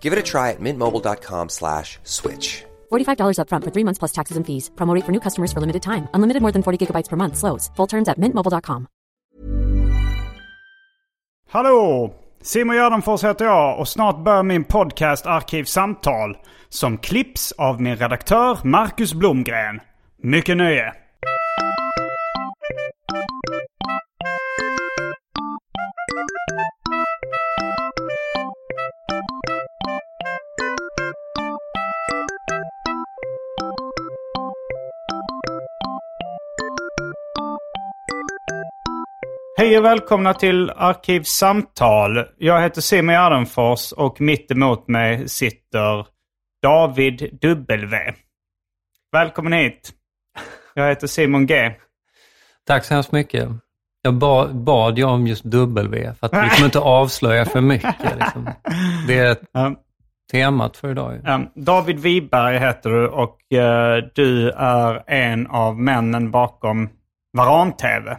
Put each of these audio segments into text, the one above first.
Give it a try at mintmobile.com slash switch. $45 upfront for three months plus taxes and fees. Promo rate for new customers for limited time. Unlimited more than 40 gigabytes per month. Slows. Full terms at mintmobile.com. Hallå! Simon Gärdenfors heter jag och snart börjar min podcast Arkivsamtal. Som klipps av min redaktör Marcus Blomgren. Mycket nöje! Hej och välkomna till Arkivsamtal. Jag heter Simon Gärdenfors och mitt emot mig sitter David W. Välkommen hit. Jag heter Simon G. Tack så hemskt mycket. Jag bad, bad jag om just W för att kommer inte avslöja för mycket. Liksom. Det är temat för idag. ju. Um, David Wiberg heter du och eh, du är en av männen bakom Varan-TV.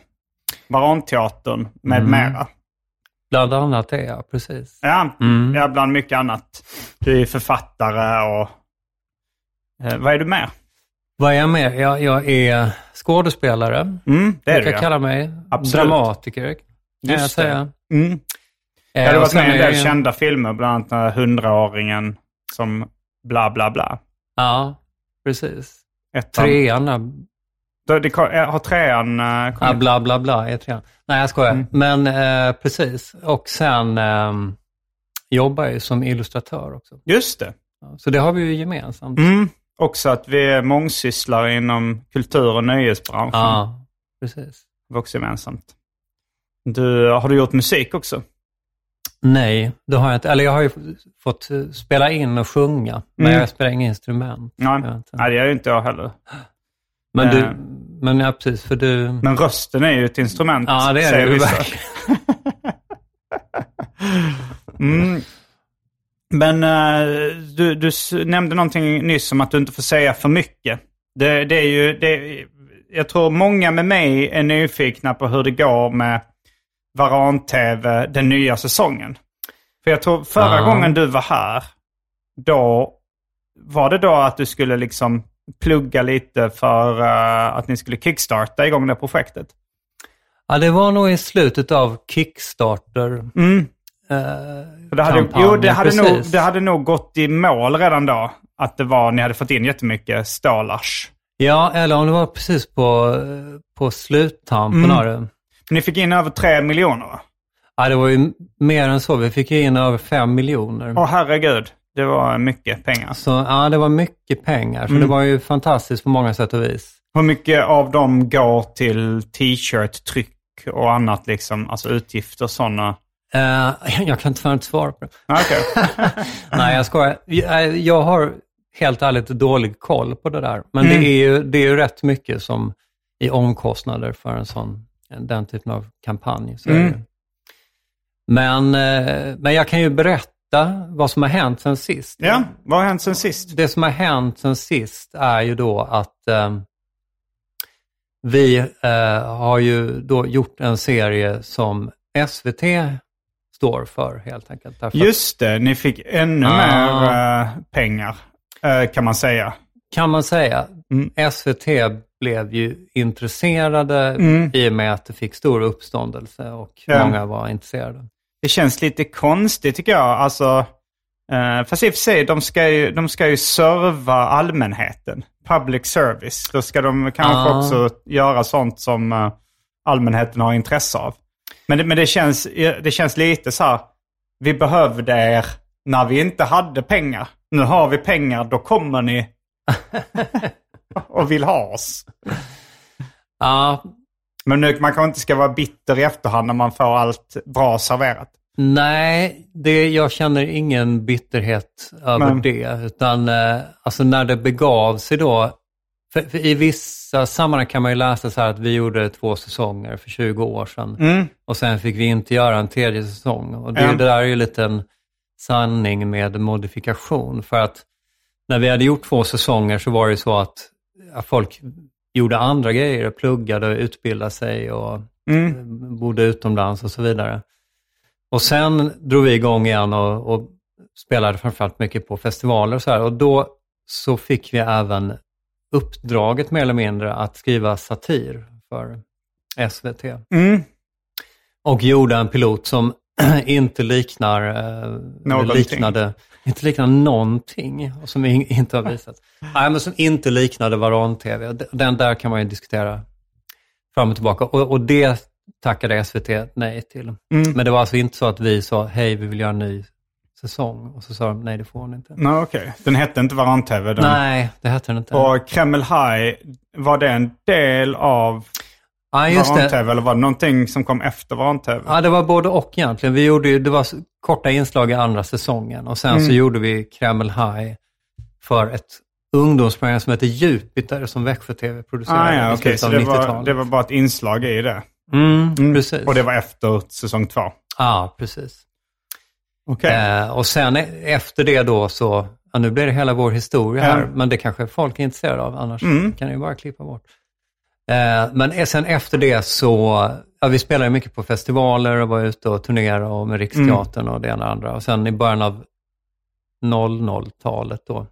Varanteatern med Mm. mera. Bland annat är jag, precis. Ja, Mm. ja, bland mycket annat. Du är författare och... Eh, vad är du mer? Vad är jag med? Jag, jag är skådespelare. Mm, det är jag du kan ja. kalla mig Absolut. dramatiker. Kan jag Just det. säga. Mm. Eh, Ja, du har varit med i en del jag- kända filmer, bland annat hundraåringen som bla bla bla. Ja, precis. Ettan. Trean, Då- det eh, Har trean ja, kommit? bla bla bla är trean. Nej, jag skojar. Mm. Men eh, precis. Och sen eh, jobbar jag ju som illustratör också. Just det. Så det har vi ju gemensamt. Mm. Också att vi är mångsysslare inom kultur och nöjesbranschen. Ja, precis. Det var också gemensamt. Du, har du gjort musik också? Nej, det har jag inte. Eller jag har ju fått eh, spela in och sjunga, men Mm. jag spelar inga instrument. Nej. Nej det gör ju inte jag heller. Men Eh. du, men ja, precis, för du... Men rösten är ju ett instrument, Ja, det är det ju. Mm. Men eh, du, du nämnde någonting nyss om att du inte får säga för mycket. Det, det är ju, det, jag tror många med mig är nyfikna på hur det går med Varan-TV, den nya säsongen. För jag tror förra Ja. gången du var här, då var det då att du skulle liksom plugga lite för eh, att ni skulle kickstarta igång det projektet? Ja, det var nog i slutet av Kickstarter. Mm. För det hade, jo, det hade, precis. nog, det hade nog gått i mål redan då. Att det var, ni hade fått in jättemycket stålars. Ja, eller om det var precis på, på sluttampen Mm. av det. Ni fick in över tre miljoner va? Ja, det var ju mer än så. Vi fick in över fem miljoner. Åh herregud, det var mycket pengar. Så ja, det var mycket pengar. Så Mm. det var ju fantastiskt på många sätt och vis. Hur mycket av dem går till t-shirt, tryck och annat liksom? Alltså utgifter sådana? Eh, jag kan tyvärr inte svara på det. Okej. Nej, jag skojar. Jag, jag har helt ärligt dålig koll på det där. Men Mm. det, är ju, det är ju rätt mycket som i omkostnader för en sån, den typen av kampanj. Så Mm. men, eh, men jag kan ju berätta vad som har hänt sen sist. ja, vad har hänt sen sist? Det som har hänt sen sist är ju då att eh, vi eh, har ju då gjort en serie som SVT står för helt enkelt. Därför Just det, ni fick ännu Ah. mer eh, pengar eh, kan man säga. kan man säga. Mm. SVT blev ju intresserade Mm. i och med att det fick stor uppståndelse och Ja. många var intresserade. Det känns lite konstigt tycker jag. Alltså, Uh, fast i och för sig, de ska, ju, de ska ju serva allmänheten. Public service. Då ska de kanske Ah. också göra sånt som eh, allmänheten har intresse av. Men, det, men det, känns, det känns lite så här, vi behövde er när vi inte hade pengar. Nu har vi pengar, då kommer ni och vill ha oss. Ja, Men nu, man kanske inte ska vara bitter i efterhand när man får allt bra serverat. nej, det, jag känner ingen bitterhet över Men- det. Utan eh, alltså när det begav sig då, för, för i vissa sammanhang kan man ju läsa så här att vi gjorde två säsonger för 20 år sedan. Mm. Och sen fick vi inte göra en tredje säsong. Och det, Ja. det där är ju lite en sanning med modifikation. För att när vi hade gjort två säsonger så var det så att folk gjorde andra grejer, pluggade och utbildade sig och Mm. bodde utomlands och så vidare. Och sen drog vi igång igen och, och spelade framförallt mycket på festivaler och så här. Och då så fick vi även uppdraget mer eller mindre att skriva satir för SVT. Mm. Och gjorde en pilot som inte liknar, eh, liknade, inte liknar någonting och som in, inte har visats. Nej, men som inte liknade Varan-TV. Den där kan man ju diskutera fram och tillbaka. Och, och det tackade SVT nej till. Mm. Men det var alltså inte så att vi sa, hej, vi vill göra en ny säsong. Och så sa de, nej, det får ni inte. Nej, okej. Den hette inte Varan-TV. Den. Nej, det hette den inte. Och Kreml High, var det en del av ja, just det. Varan-TV eller var det någonting som kom efter Varan-TV? Ja, det var både och egentligen. Vi gjorde ju, det var korta inslag i andra säsongen och sen Mm. så gjorde vi Kreml High för ett ungdomsprogram som heter Jupiter som Växjö TV producerade Ah, ja, i slutet av det var, 90-talet. det var bara ett inslag i det. Mm, Mm. Precis. Och det var efter säsong två? Ja, precis. Okej. Eh, och sen e- efter det då så, ja, nu blir det hela vår historia här, Ja. men det kanske folk är intresserade av, annars Mm. kan ni ju bara klippa bort. Eh, men sen efter det så, ja, vi spelade mycket på festivaler och var ute och turnerade och med Riksteatern och det ena och andra. Och sen i början av 00-talet då,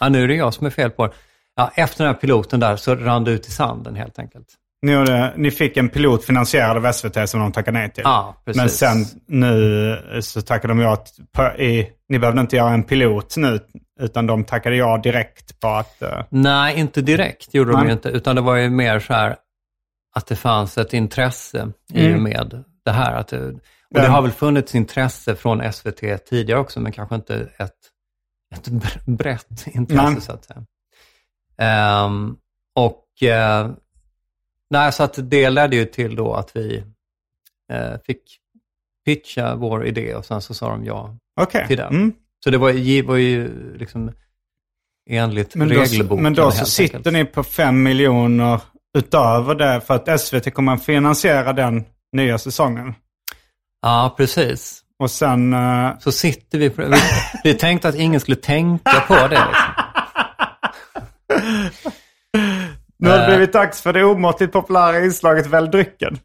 ja nu är det jag som är fel på det. Ja, efter den här piloten där så rann det ut i sanden helt enkelt. Ni, gjorde, ni fick en pilot finansierad av SVT som de tackade nej till. Ja, precis. Men sen nu så tackade de ja i, ni behövde inte göra en pilot nu, utan de tackade ja direkt på att... eh, Nej, inte direkt gjorde de Nej. ju inte, utan det var ju mer så här att det fanns ett intresse i och Mm. med det här. Att det, och det har väl funnits intresse från SVT tidigare också, men kanske inte ett, ett br- brett intresse Nej. så att säga. Ehm, och eh, nej, så att det ledde ju till då att vi eh, fick pitcha vår idé och sen så sa de ja Okej. till den. Mm. Så det var, var ju liksom enligt Men då, regelboken. men då så sitter enkelt. ni på fem miljoner utöver det för att SVT kommer att finansiera den nya säsongen. Ja, precis. Och sen... eh, Så sitter vi på det. Vi, vi tänkte att ingen skulle tänka på det. Liksom. Nu har det Eh. blivit dags för det omåttligt populära inslaget Välj drycken.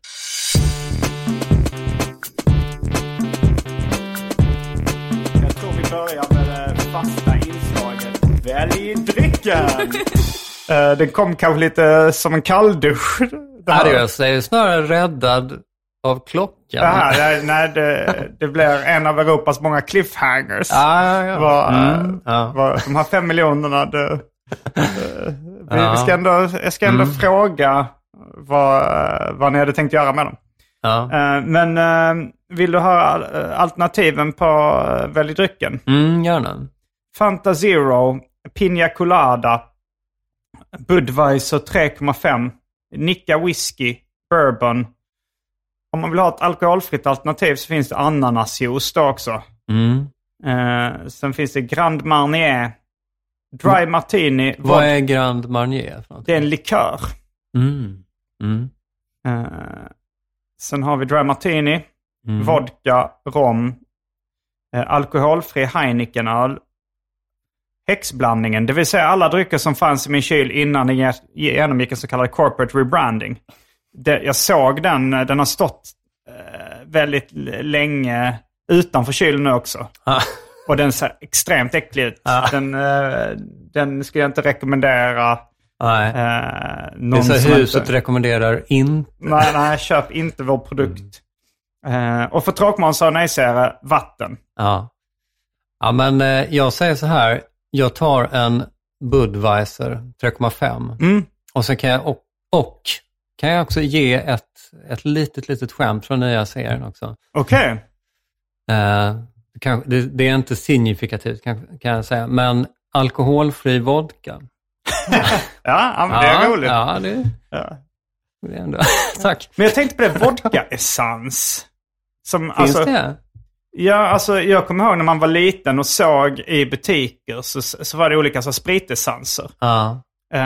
Jag tror vi börjar med det fasta inslaget Välj drycken. Eh, Den kom kanske lite som en kalldusch. Det. Arius är ju snarare räddad av klockan. Det här, nej, nej, det, det blir en av Europas många cliffhangers. Ja, ja, ja. Eh, Mm, ja. vad, de här fem miljonerna, det, eh, vi, ska ändå, jag ska ändå Mm. fråga vad, vad ni hade tänkt göra med dem. Ja. Eh, Men eh, vill du höra eh, alternativen på Välj drycken? Mm, gärna. Fanta Zero, Pina Colada, Budweiser 3,5, Nicka Whisky, Bourbon. Om man vill ha ett alkoholfritt alternativ så finns det ananasjuice då också. Mm. Sen finns det Grand Marnier, Dry Martini. Vad är Grand Marnier? Det är en likör. Mm. Mm. Eh, sen har vi Dry Martini, Mm. vodka, rom, eh, alkoholfri Heinekenöl, häxblandningen, det vill säga alla drycker som fanns i min kyl innan den ge- genomgick en så kallad corporate rebranding. Det, jag såg den, eh, den har stått eh, väldigt länge utanför kylen nu också. Ah. Och den ser extremt äcklig ut. Ah. Den, eh, den skulle jag inte rekommendera Nej. eh, Det är någon så som huset inte... rekommenderar inte. Nej, nej, köp inte vår produkt. Eh, och för tråkmånsar och nejsägare, vatten. Ja. Ja, men eh, jag säger så här. Jag tar en Budweiser 3,5 Mm. och sen kan jag, och, och kan jag också ge ett, ett litet, litet skämt från nya serien också. Okej. Eh, det, är inte signifikativt kan, kan jag säga, men alkoholfri vodka. Ja, ja, men det är roligt. Ja, det, Ja. det är ändå... Tack. Men jag tänkte på det, vodka-essens. Som, Finns alltså, det? Ja, alltså jag kommer ihåg när man var liten och såg i butiker så, så var det olika så spritessenser. Ja. Uh,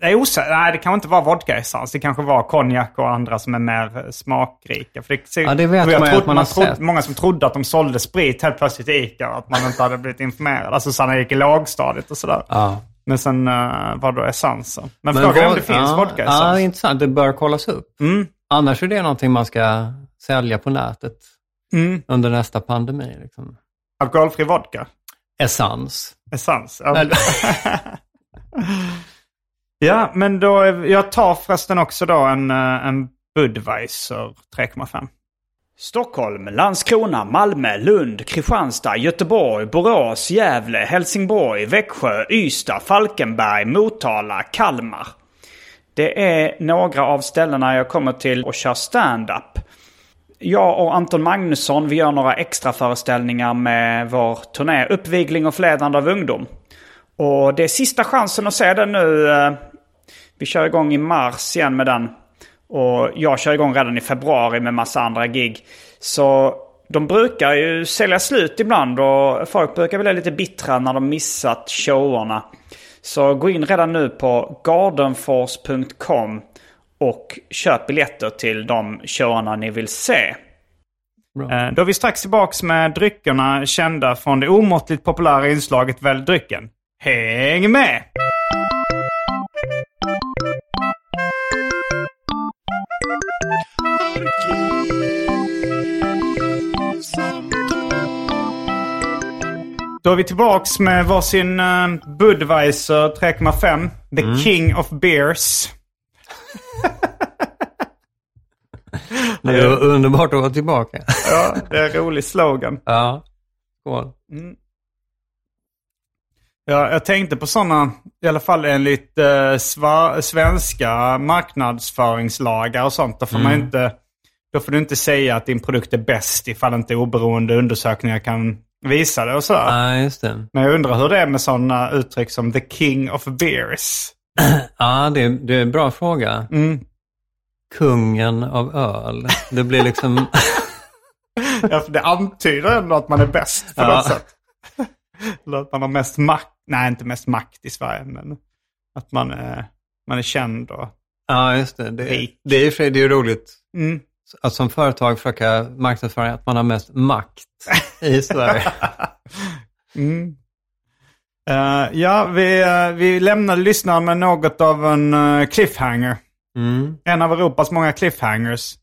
det är osä- Nej, det kan inte vara vodka-essens. Det kanske var konjak och andra som är mer eh, smakrika. För det, Ja, det vet man trodde- att man har trodde-. Många som trodde att de sålde sprit helt plötsligt i Ica och att man inte hade blivit informerad. Alltså så när jag gick i lågstadiet och sådär. ja. Men sen uh, var det essenser. Men, frågan är om det finns ja, vodka-essens. Ja, intressant. Det bör kollas upp. Mm. Annars är det någonting man ska sälja på nätet Mm. under nästa pandemi. Liksom. Alkoholfri vodka. Essens. Essens. Ja. Ja, men då, jag tar förresten också då en, eh, en Budweiser 3,5. Stockholm, Landskrona, Malmö, Lund, Kristianstad, Göteborg, Borås, Gävle, Helsingborg, Växjö, Ystad, Falkenberg, Motala, Kalmar. Det är några av ställena jag kommer till och kör stand-up. Jag och Anton Magnusson vi gör några extra föreställningar med vår turné Uppvigling och förledande av ungdom. Och det är sista chansen att se den nu. Eh, vi kör igång i mars igen med den. Och jag kör igång redan i februari med massa andra gig. Så de brukar ju sälja slut ibland och folk brukar bli lite bittra när de missat showerna. Så gå in redan nu på gardenforce.com och köp biljetter till de showerna ni vill se. Eh, Då är vi strax tillbaks med dryckerna kända från det omåttligt populära inslaget Välj drycken. Häng med! Då är vi tillbaks med varsin uh, Budweiser 3,5. The King of Beers. Det är underbart att vara tillbaka. Ja, det är en rolig slogan. Ja. Skål. Ja, jag tänkte på sådana, i alla fall enligt eh, sva- svenska marknadsföringslagar och sånt. Då får, man inte, då får du inte säga att din produkt är bäst ifall inte oberoende undersökningar kan visa det och sådär. Ja, just det. Men jag undrar hur det är med sådana uttryck som the king of beers. Ja, det är, det är en bra fråga. Mm. Kungen av öl. Det blir liksom... Ja, för det antyder ändå att man är bäst på Ja. något sätt. Eller att man har mest makt. Nej, inte mest makt i Sverige, men att man är, man är känd och... Ja, just det. Det, Rik. det är för sig det är ju roligt Mm. att som företag försöka marknadsföra att man har mest makt i Sverige. Mm. Eh, ja, vi, uh, vi lämnar lyssnaren med något av en eh, cliffhanger. Mm. En av Europas många cliffhangers.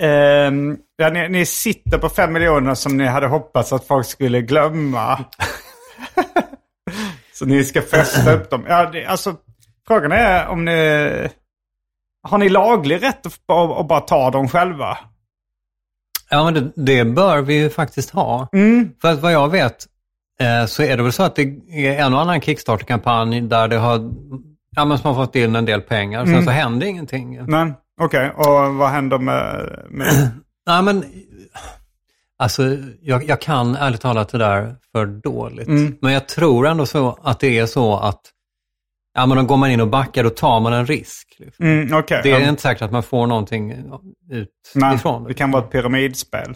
Ehm, ja, ni, ni sitter på fem miljoner som ni hade hoppats att folk skulle glömma. Så ni ska fästa upp dem. Ja, det, alltså, frågan är om ni... Har ni laglig rätt att, att, att bara ta dem själva? Ja, men det, det bör vi ju faktiskt ha. Mm. För att vad jag vet eh, så är det väl så att det är en och annan Kickstarter-kampanj där det har, ja men som har fått in en del pengar. Sen så händer ingenting. Men okej, och vad händer med... med... Nej, men alltså jag, jag kan ärligt talat det där för dåligt. Mm. Men jag tror ändå så att det är så att ja, men då går man in och backar, då tar man en risk. Liksom. Mm, okej. Det är Ja. inte säkert att man får någonting ut Nej, ifrån det kan vara ett pyramidspel.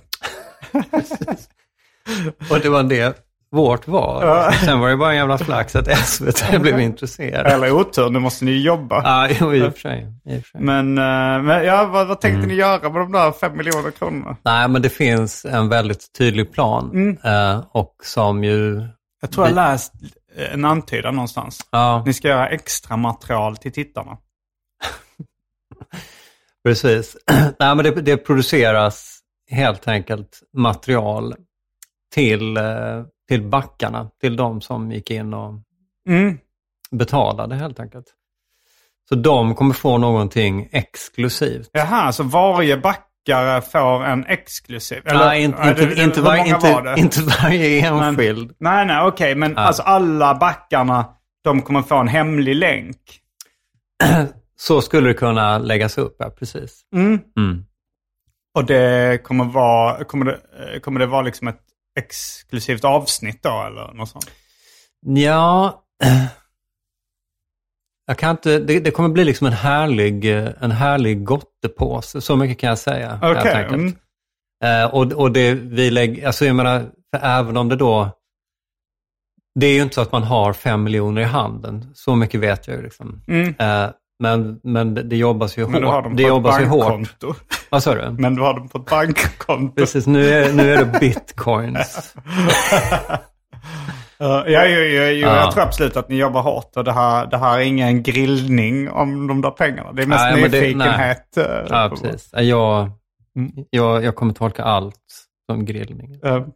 Och det var det vårt var. Ja. Sen var det bara en jävla flax att SVT blev intresserade. Eller otur, nu måste ni jobba. Ja, jo, i och för sig. I och för sig. Men, eh, men ja, vad, vad tänkte Mm. ni göra med de där fem miljoner kronorna? Nej, men det finns en väldigt tydlig plan. Mm. eh, och som ju... Jag tror jag läst en antydan någonstans. Ja, Ni ska göra extra material till tittarna. precis. Nej, men det, det produceras helt enkelt material till, eh, till backarna, till de som gick in och Mm. betalade helt enkelt. Så de kommer få någonting exklusivt. Jaha, så varje back backare får en exklusiv? Nej, inte, nej, det- inte, inte, var, inte, inte varje Men- enskild. Nej, nej, okej. men alltså alla backarna, de kommer få en hemlig länk. Så skulle det kunna läggas upp, ja precis. Mm. Mm. Och det kommer vara, kommer det, kommer det vara liksom ett exklusivt avsnitt då eller något sånt? Ja, jag kan inte, det, det kommer bli liksom en härlig, eh, en härlig gottepåse, så mycket kan jag säga. enkelt. Mm. Eh, och, och det vi lägger, alltså jag menar, för även om det då, det är ju inte så att man har fem miljoner i handen, så mycket vet jag ju liksom. Mm. Eh, men, men det, jobbas ju Men du har hårt. dem Det på ett jobbas ju hårt. Vad sa du? Men du har dem på ett bankkonto. Precis, nu är, nu är det bitcoins. Ja, ja, ja, ja, ja, Ja. jag tror absolut att ni jobbar hårt och det här, det här är ingen grillning om de där pengarna. Det är mest Nej, men det- nyfikenhet. eh, Ja, precis. Jag, Mm. jag, jag kommer tolka allt som grillning. Eh,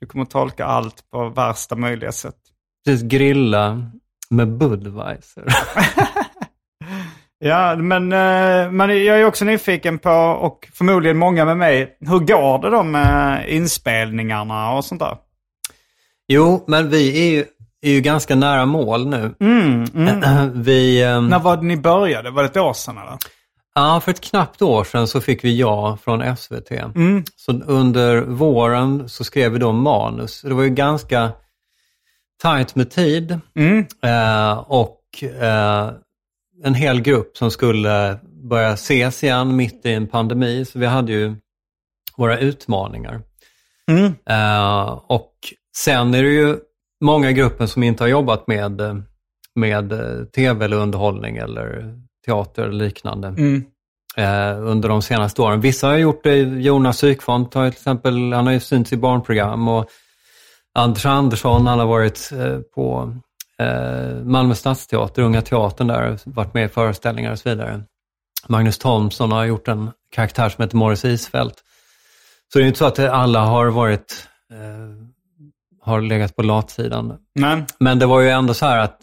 Du kommer tolka allt på värsta möjliga sätt. Precis, grilla med Budweiser. Ja, men, eh, men jag är också nyfiken på, och förmodligen många med mig, hur går det då med inspelningarna och sånt där? Jo, men vi är ju, är ju ganska nära mål nu. Vi, ehm, När var det ni började? Var det ett år sedan eller? ja, för ett knappt år sedan så fick vi ja från SVT. Mm. Så under våren så skrev vi då manus. Det var ju ganska tajt med tid. Mm. Eh, och eh, en hel grupp som skulle börja ses igen mitt i en pandemi. Så vi hade ju våra utmaningar. Mm. Eh, och sen är det ju många i gruppen som inte har jobbat med, med eh, tv eller underhållning eller teater eller liknande Mm. eh, under de senaste åren. Vissa har gjort det, Jonas Sykfont har till exempel, han har ju synts i barnprogram och Anders Andersson, han har varit på eh, Malmö stadsteater, Unga Teatern där, varit med i föreställningar och så vidare. Magnus Thomsson har gjort en karaktär som heter Morris Isfält. Så det är inte så att alla har varit, eh, har legat på latsidan. Men, Men det var ju ändå så här att,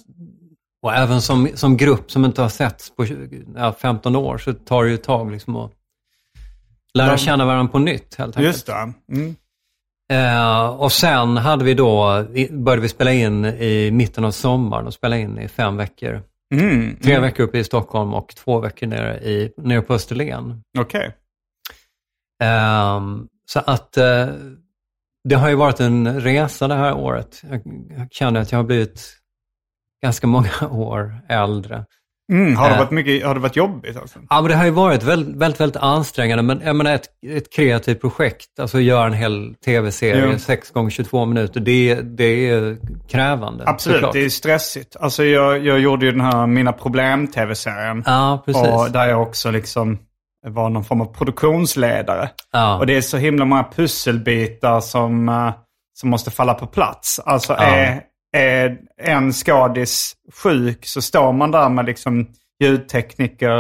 och även som, som grupp som inte har setts på 20, ja, 15 år, så tar det ju ett tag liksom att lära känna varandra på nytt helt enkelt. just det. Mm. Eh, och sen hade vi då, började vi spela in i mitten av sommaren och spela in i fem veckor. Mm. Tre veckor uppe i Stockholm och två veckor nere, i, nere på Österlen. Okej. Ehm, så att eh, det har ju varit en resa det här året. Jag, jag känner att jag har blivit ganska många år äldre. Mm. Har, det Eh. varit mycket, har det varit jobbigt alltså? Ja, men det har ju varit väldigt, väldigt, väldigt ansträngande. Men jag menar ett, ett kreativt projekt, alltså göra en hel tv-serie, Jo. 6 gånger 22 minuter, det, det är krävande. Absolut, såklart. det är stressigt. Alltså jag, jag gjorde ju den här Mina Problem-tv-serien. Ja, precis. Och där jag också liksom var någon form av produktionsledare. ja. Och det är så himla många pusselbitar som, eh, som måste falla på plats. Alltså Ja. är, är en skadis sjuk så står man där med liksom ljudtekniker,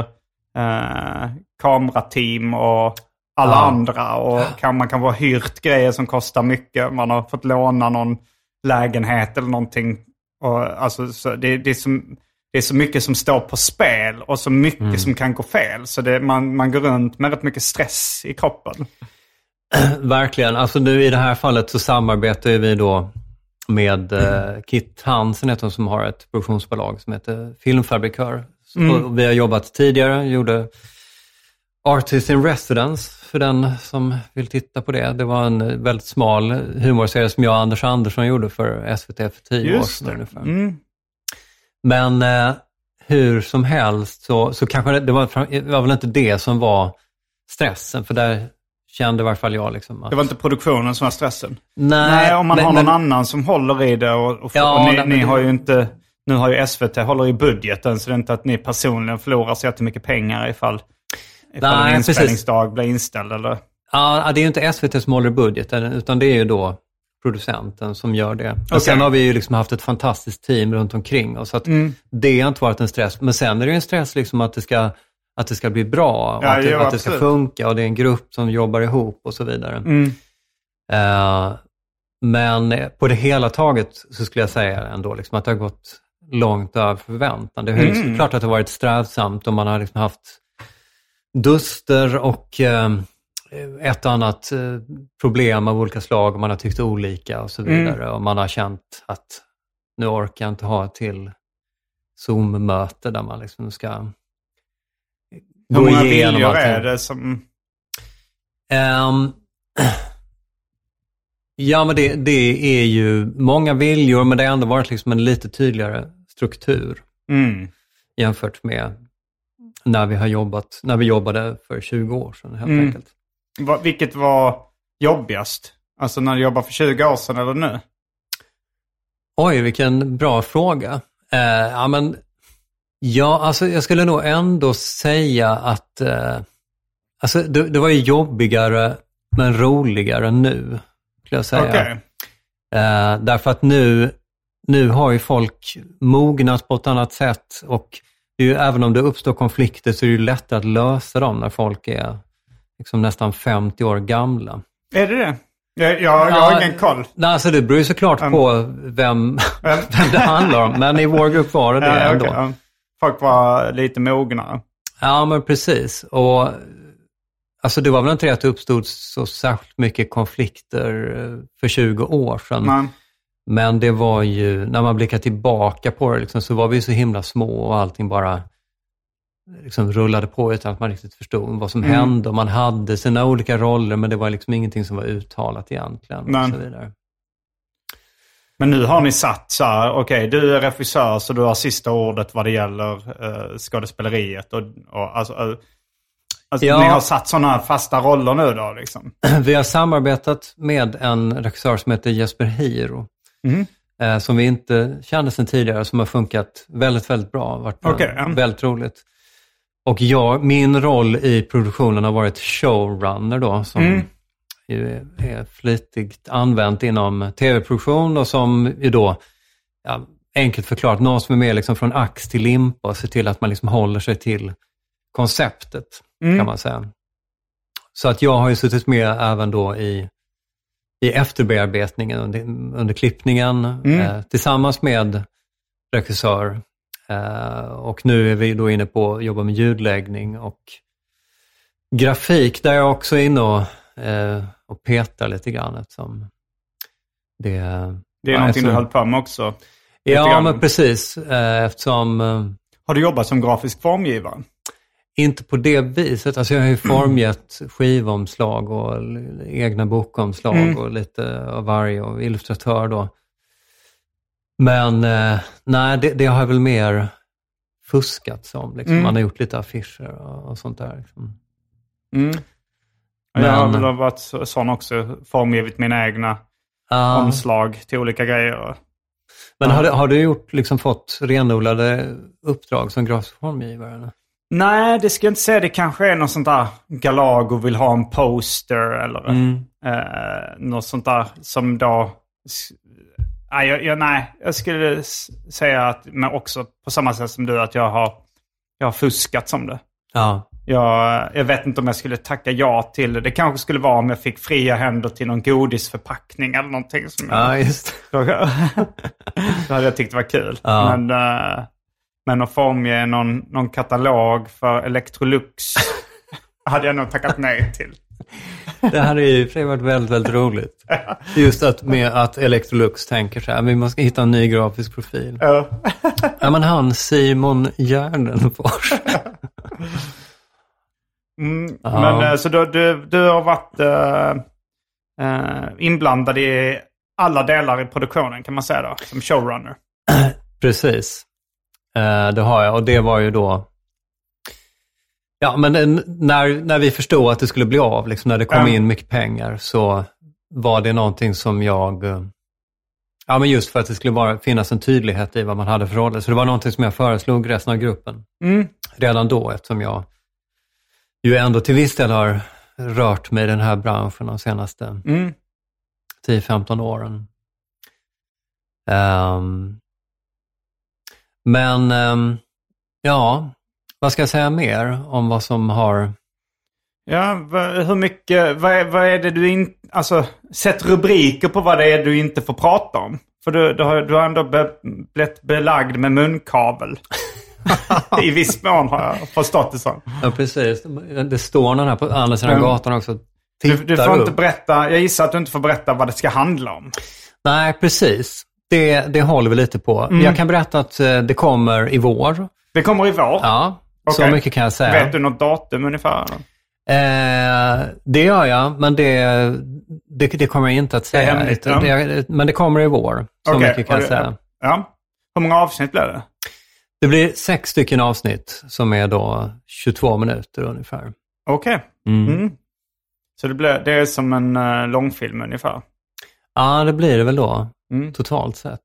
eh, kamerateam och alla Ja. andra. Och kan, man kan vara hyrt grejer som kostar mycket. Man har fått låna någon lägenhet eller någonting. Och, alltså, så det, det, är så, det är så mycket som står på spel och så mycket Mm. som kan gå fel. Så det, man, man går runt med rätt mycket stress i kroppen. Verkligen. Alltså nu i det här fallet så samarbetar vi då med eh, Kit Hansen, heter hon, som har ett produktionsbolag som heter Filmfabrikör. Mm. vi har jobbat tidigare, gjorde Artist in Residence för den som vill titta på det. Det var en väldigt smal humorserie som jag och Anders Andersson gjorde för SVT för tio år Just sedan det. ungefär. Mm. Men eh, hur som helst så, så kanske det, det, var, det var väl inte det som var stressen, för där kände i varje fall jag liksom att... Det var inte produktionen som var stressen. Nej, Nej, om man men- har någon men- annan som håller i det. Och, och, Ja, och ni, nej, ni det- har ju inte... Nu har ju SVT håller i budgeten så det är inte att ni personligen förlorar så jättemycket pengar ifall, ifall Nej, en precis. inspelningsdag blir inställd. Eller? Ja, det är ju inte SVT som håller i budgeten, utan det är ju då producenten som gör det. Och Okej. sen har vi ju liksom haft ett fantastiskt team runt omkring oss, så att Mm. det har inte varit en stress. Men sen är det ju en stress liksom att det ska, att det ska bli bra, och Ja, att, det, att det ska funka och det är en grupp som jobbar ihop och så vidare. Mm. Eh, men på det hela taget så skulle jag säga ändå liksom att det har gått långt över förväntan. Det är Mm. mm. klart att det har varit strävsamt och man har liksom haft duster och eh, ett och annat eh, problem av olika slag och man har tyckt olika och så Mm. vidare. Och man har känt att nu orkar jag inte ha ett till Zoom-möte där man liksom ska Hur många viljor är det som... Ehm, ja, men det, det är ju många viljor, men det har ändå varit liksom en lite tydligare struktur Mm. jämfört med när vi har jobbat, när vi jobbade för 20 år sedan helt Mm. enkelt. Va- Vilket var jobbigast? Alltså när du jobbade för 20 år sedan eller nu? Oj, vilken bra fråga. Eh, ja, men, ja, alltså jag skulle nog ändå säga att eh, alltså, det, det var ju jobbigare men roligare nu, skulle jag säga. Okej. Eh, därför att nu, nu har ju folk mognat på ett annat sätt och det är ju, även om det uppstår konflikter så är det ju lättare att lösa dem när folk är liksom nästan 50 år gamla. Är det det? Jag, jag, jag har ingen koll. Nej, alltså det beror ju såklart Mm. på vem, vem det handlar om, men i vår grupp var det det Ja, ändå. okej, ja. Folk var lite mognare. Ja, men precis. Och alltså det var väl inte det att det uppstod så särskilt mycket konflikter eh, för 20 år sedan. Men, Men det var ju, när man blickar tillbaka på det, liksom, så var vi så himla små och allting bara liksom rullade på utan att man riktigt förstod vad som Mm. hände. Och man hade sina olika roller, men det var liksom ingenting som var uttalat egentligen. Nej. Och så vidare. Men nu har ni satt så här, okej du är regissör så du har sista ordet vad det gäller uh, skådespeleriet. Och, och, alltså, eh, alltså, Ja. Ni har satt sådana fasta roller nu då liksom? Vi har samarbetat med en regissör som heter Jesper Hiro. Mhm. eh, som vi inte kände sedan tidigare, som har funkat väldigt, väldigt bra. Varit eh, ja. väldigt roligt. Och jag, min roll i produktionen har varit showrunner då, som Mm. Är flitigt använt inom tv-produktion och som ju då, ja, enkelt förklarat, någon som är med liksom från ax till limpa och ser till att man liksom håller sig till konceptet, Mm. kan man säga. Så att jag har ju suttit med även då i, i efterbearbetningen under, under klippningen Mm. eh, tillsammans med regissör. Eh, och nu är vi då inne på att jobba med ljudläggning och grafik där jag också är inne och, eh, och petar lite grann eftersom det... Det är ja, någonting du höll på med också. Ja, men precis. Eh, eftersom... Eh, Har du jobbat som grafisk formgivare? Inte på det viset. Alltså jag har ju formgett skivomslag och egna bokomslag Mm. och lite av varje och illustratör då. Men eh, nej, det, det har jag väl mer fuskat som. Liksom. Mm. Man har gjort lite affischer och, och sånt där. Liksom. Mm. Jag har Men- väl varit så- sån också, formgivit mina egna Ja. omslag till olika grejer. men har du, har du gjort, liksom fått renodlade uppdrag som grafisk formgivare? eller? Nej, det ska jag inte säga. Det kanske är något sånt där Galago vill ha en poster eller Mm. eh, något sånt där som då... Nej, jag, jag, nej, jag skulle säga att, men också på samma sätt som du, att jag har, jag har fuskat som det. Ja. Jag, jag vet inte om jag skulle tacka ja till det. Det kanske skulle vara om jag fick fria händer till någon godisförpackning eller någonting. Som jag, ja, just det. då, hade jag tyckt det var kul. Ja. Men, eh, men att formge någon, någon katalog för Electrolux hade jag nog tackat nej till. Det hade ju för varit väldigt, väldigt roligt. Just att med att Electrolux tänker så här, vi måste hitta en ny grafisk profil. Ja. Ja, men han Simon Gärdenfors. Mm, Ja. Men eh, så du, du, du har varit eh, inblandad i alla delar i produktionen kan man säga då, som showrunner. Precis. Det har jag och det var ju då... Ja, men en- när, när vi förstod att det skulle bli av, liksom, när det kom in mycket pengar, så var det någonting som jag... Ja, men just för att det skulle vara, finnas en tydlighet i vad man hade för roller. Så det var någonting som jag föreslog resten av gruppen Mm. redan då, eftersom jag ju ändå till viss del har rört mig i den här branschen de senaste Mm. 10-15 åren. Ehm, men ehm, ja, vad ska jag säga mer om vad som har... Ja, hur mycket, vad är, vad är det du inte, alltså sätt rubriker på vad det är du inte får prata om. För du, du, har, du har ändå be, blivit belagd med munkavel. I viss mån har jag förstått det som. Ja, precis. Det står någon här på andra sidan Mm. gatan också. Du, du får inte upp. berätta, jag gissar att du inte får berätta vad det ska handla om. Nej, precis. Det, det håller vi lite på. Mm. Jag kan berätta att eh, det kommer i vår. Det kommer i vår. Ja, så Okej. mycket kan jag säga. Vet du något datum ungefär? Eh, det gör jag, men det, det, det kommer jag inte att Det säga. hemligt, Utan ja. det, men det kommer i vår. Så Okej, mycket kan jag säga. Ja. Hur många avsnitt blir det? Det blir sex stycken avsnitt som är då 22 minuter ungefär. Okej. Mm. Så det, blir, det är som en uh, långfilm ungefär? Ja, det blir det väl då, Mm. totalt sett.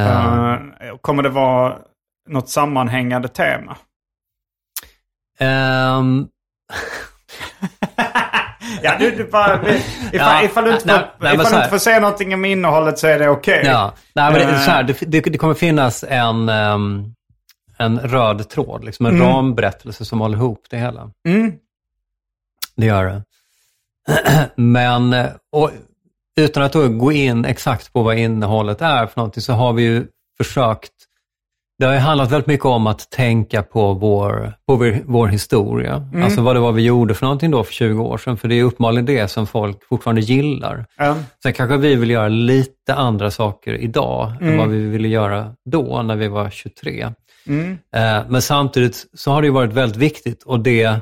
Eh, kommer det vara något sammanhängande tema? ehm, Ja, du, du bara, ifall, Ja, ifall du inte, nej, får, nej, ifall du inte får säga någonting om innehållet så är det okej. ja, nej, men det, Eh. så här, det, det, kommer finnas en, ehm, en röd tråd, liksom en Mm. ramberättelse som håller ihop det hela. Mm. Det gör det. Men, eh, och utan att gå in exakt på vad innehållet är för någonting, så har vi ju försökt, det har ju handlat väldigt mycket om att tänka på vår, på vår, vår historia. Alltså vad det var vi gjorde för någonting då för 20 år sedan, för det är uppenbarligen det som folk fortfarande gillar. Ja. Sen kanske vi vill göra lite andra saker idag än vad vi ville göra då, när vi var 23. Mm. Eh, Men samtidigt så har det ju varit väldigt viktigt och det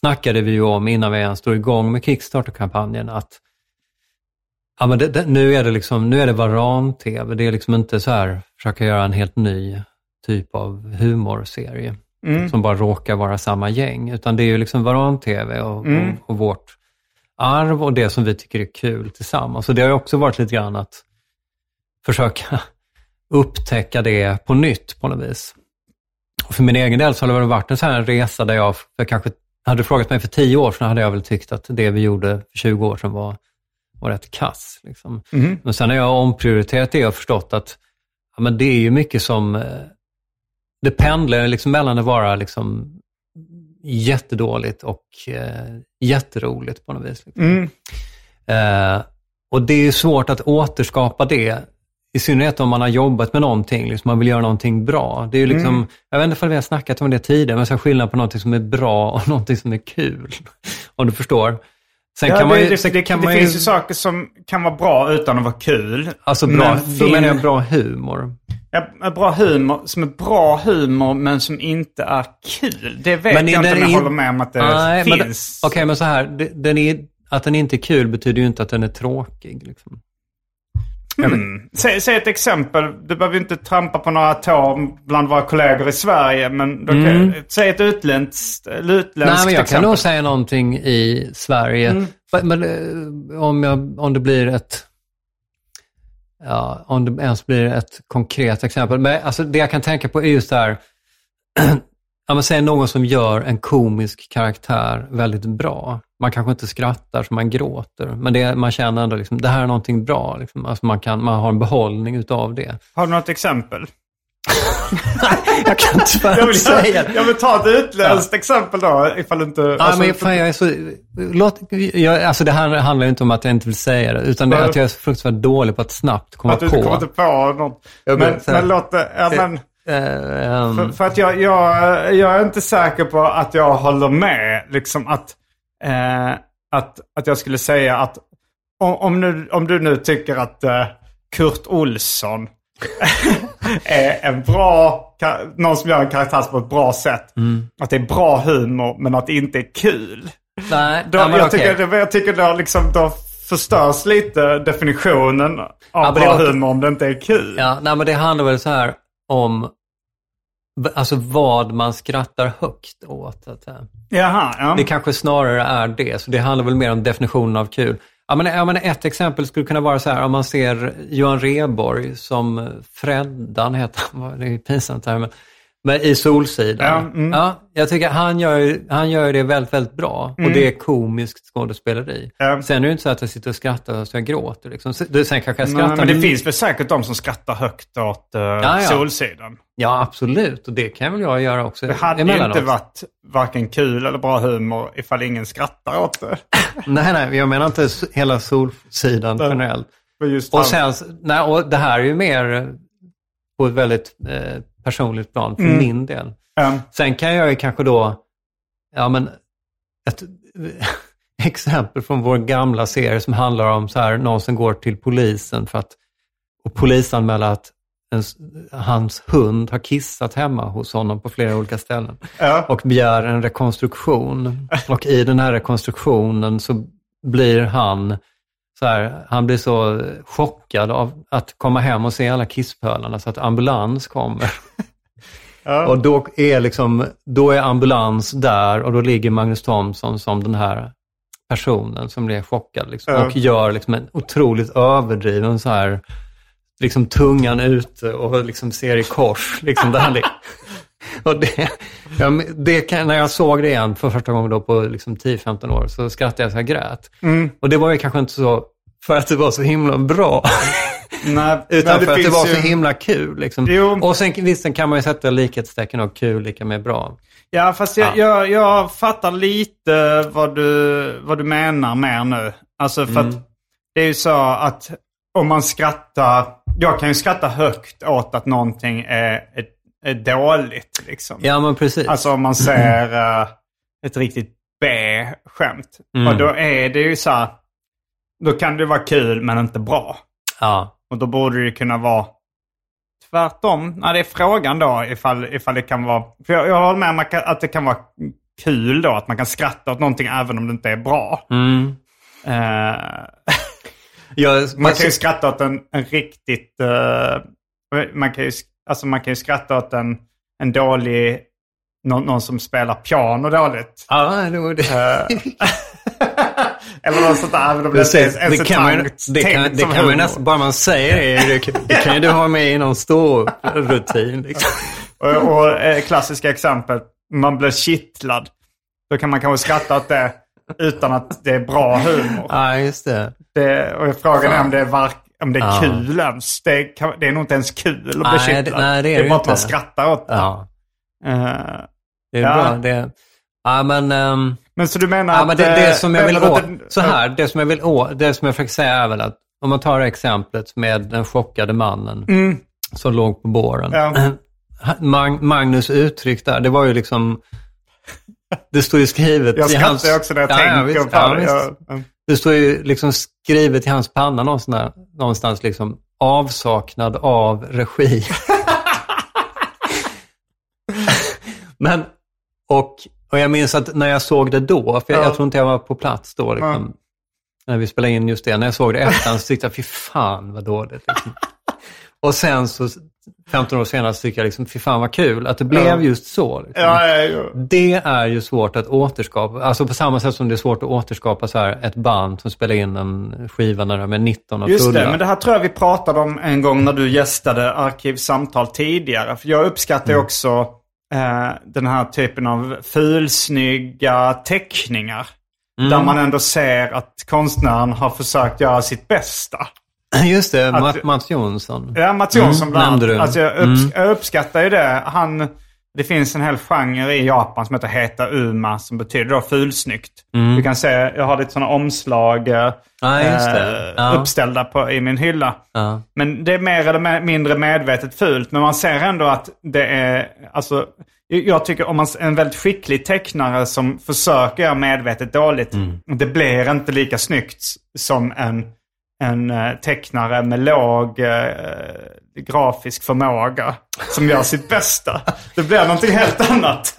snackade vi ju om innan vi ens stod igång med Kickstarter-kampanjen att ja, men det, det, nu är det liksom, nu är det varan-tv. Det är liksom inte så här, försöka göra en helt ny typ av humorserie som bara råkar vara samma gäng. Utan det är ju liksom varan-tv och, och, och vårt arv och det som vi tycker är kul tillsammans. Och det har ju också varit lite grann att försöka upptäcka det på nytt på något vis. Och för min egen del så har det varit en sån här resa där jag, jag kanske hade du frågat mig för tio år sedan hade jag väl tyckt att det vi gjorde för 20 år sedan var, var rätt kass. Liksom. Men sen har jag omprioriterat det och förstått att ja, men det är ju mycket som, eh, det pendlar liksom mellan att vara liksom jättedåligt och eh, jätteroligt på något vis. Liksom. Mm. Eh, och det är svårt att återskapa det, i synnerhet om man har jobbat med någonting, liksom man vill göra någonting bra. Det är liksom, Mm. Jag vet inte om vi har snackat om det tidigare, men så skillnad på någonting som är bra och någonting som är kul. Om du förstår. Sen Ja, kan man det, ju... det, sen det, kan det man finns ju saker som kan vara bra utan att vara kul. Alltså bra, Men då film- menar jag bra humor. Ja, bra humor som är bra humor men som inte är kul. Det vet Men jag inte om jag in- håller med om att det Nej, finns. Okej, men så här, den är, att den inte är kul betyder ju inte att den är tråkig. Liksom. Mm. Säg, säg ett exempel. Du behöver inte trampa på några tår bland våra kollegor i Sverige. Men kan, säg ett utländskt, utländskt Mm. Nej, men jag kan exempel. nog säga någonting i Sverige. Mm. Men, eh, om, jag, om det blir ett... Ja, om det ens blir ett konkret exempel. Men alltså, det jag kan tänka på är just det här... ja, men säg någon som gör en komisk karaktär väldigt bra. Man kanske inte skrattar så man gråter, men det, man känner ändå liksom, det här är någonting bra. Liksom. Alltså man, kan, man har en behållning utav det. Har du något exempel? Jag kan tyvärr Jag vill, inte säga jag vill ta ett utländskt exempel då. Ifall du inte... Ja, alltså, men fan, jag är så... Låt, jag, alltså det här handlar ju inte om att jag inte vill säga det, utan det är att jag är så fruktansvärt dålig på att snabbt komma att du på. inte kommer på något. Jag Men, här- men låt det... Ja, men, Eh, ehm, för, för att jag, jag, jag är inte säker på att jag håller med. Liksom att, eh, att, att jag skulle säga att om, om, nu, om du nu tycker att eh, Kurt Olsson är en bra, någon som gör en karaktär på ett bra sätt. Mm. Att det är bra humor men att det inte är kul. nej, Då, ja, jag, okej. tycker, jag tycker då, liksom, då förstörs lite definitionen av det bra låter- humor om det inte är kul. Ja, nej, men det handlar väl så här om alltså vad man skrattar högt åt. Att. Jaha, ja. Det kanske snarare är det, så det handlar väl mer om definitionen av kul. Ja, men, ja, men ett exempel skulle kunna vara så här, om man ser Johan Rheborg som Freddan heter han, det är pinsamt här, men, men i Solsidan. Ja, mm. Ja, jag tycker han gör, han gör det väldigt, väldigt bra och det är komiskt skådespeleri. Ja. Sen är det ju inte så att jag sitter och skrattar så jag gråter. Liksom. Sen kanske jag Nej, skrattar men det lite- finns väl säkert de som skrattar högt åt uh, ja. Solsidan. Ja, absolut. Och det kan väl jag göra också Det hade ju emellanåt. inte varit varken kul eller bra humor ifall ingen skrattar åt det. Nej, nej, jag menar inte hela Solsidan Nej. generellt. Och, sen, nej, och det här är ju mer på ett väldigt eh, personligt plan för Mm. min del. Ja. Sen kan jag ju kanske då, ja men, ett, exempel från vår gamla serie som handlar om så här, någon som går till polisen för att och polisanmäla att ens, hans hund har kissat hemma hos honom på flera olika ställen. Ja. Och begär en rekonstruktion. Och i den här rekonstruktionen så blir han här, han blir så chockad av att komma hem och se alla kisspölarna så att ambulans kommer. Och då är, liksom, då är ambulans där och då ligger Magnus Thomsson som den här personen som blir chockad liksom, Ja. och gör liksom en otroligt överdriven så här, liksom tungan ute och liksom ser i kors. Liksom, där han. och det, ja, men det kan, när jag såg det igen för första gången då på liksom 10-15 år så skrattade jag så jag grät. Mm. Och det var ju kanske inte så för att det var så himla bra. Nej, Utan för att det var ju- så himla kul. Liksom. Jo. Och sen, visst, sen kan man ju sätta likhetstecken och kul lika med bra. Ja, fast jag, Ja. jag, jag fattar lite vad du, vad du menar mer nu. Alltså för Mm. att det är ju så att om man skrattar... Jag kan ju skratta högt åt att någonting är, är, är dåligt. Liksom. Ja, men precis. Alltså om man ser eh, ett riktigt B-skämt. Mm. Och då är det ju så här... Då kan det vara kul men inte bra. ja. Och då borde det kunna vara tvärtom. Nej, det är frågan då ifall, ifall det kan vara... För jag, jag håller med om att det kan vara kul då. Att man kan skratta åt någonting även om det inte är bra. Mm. Eh, Jag, man kan ju skratta åt en, en riktigt... eh, man, kan ju, alltså man kan ju skratta åt en, en dålig... Någon, någon som spelar piano dåligt. Ja, det var det. Eh, Eller något sånt där. Det inte Precis. Det är kan man, det kan, det kan man nästan, bara man säger det, det, kan- det kan ju du ha med i någon ståupprutin. Liksom. Och, och eh, klassiska exempel, man blir kittlad. Då kan man kanske skratta åt det utan att det är bra humor. Ja, just det. Det, och frågan är om det är, om det är Ja. kul ens. Det är, kan- det är nog inte ens kul att bli Nej, kittlad. det- nej, det är det det bara att inte. man skrattar åt det. Ja, Eh, det är Ja. bra. Det, ja, men... ehm, men så du menar Ja, att... men det, det eh, som jag vill åt, att- så här, det som jag vill åt, det som jag försöker säga är väl att om man tar exemplet med den chockade mannen som låg på båren. Mm. Ja. Mag, Magnus uttryck där, det var ju liksom, det står ju skrivet Jag i skrattar hans... ju också när jag Ja, ja, tänker visst, på ja, det. Ja. Det står ju liksom skrivet i hans panna någonstans, någonstans liksom, avsaknad av regi. Men, och, och jag minns att när jag såg det då, för jag, Ja. jag tror inte jag var på plats då, liksom, när vi spelade in just det, när jag såg det efterhand så tyckte jag, fy fan vad dåligt. Liksom. Och sen så, 15 år senare, så tycker jag liksom, fy fan vad kul att det blev just så. Liksom. Ja, ja, ja. Det är ju svårt att återskapa. Alltså på samma sätt som det är svårt att återskapa så här ett band som spelar in en skiva när de är 19 och Just fulla. det, men det här tror jag vi pratade om en gång när du gästade Arkivsamtal tidigare. För jag uppskattar Mm. också eh, den här typen av fulsnygga teckningar. Mm. Där man ändå ser att konstnären har försökt göra sitt bästa. Just det, Att- Mats, Jonsson. Ja, Mats Jonsson Mm, bland annat. Alltså jag, upps- jag uppskattar ju det. Han, det finns en hel genre i Japan som heter Heta Uma som betyder då fulsnyggt. Du kan se, jag har lite sådana omslag eh, Mm. Ja, eh, Ja. uppställda på, i min hylla. Ja. Men det är mer eller mindre medvetet fult. Men man ser ändå att det är, alltså, jag tycker om man s- en väldigt skicklig tecknare som försöker göra medvetet dåligt. Mm. Det blir inte lika snyggt som en, en eh, tecknare med låg eh, grafisk förmåga som gör sitt bästa. Det blir någonting helt annat.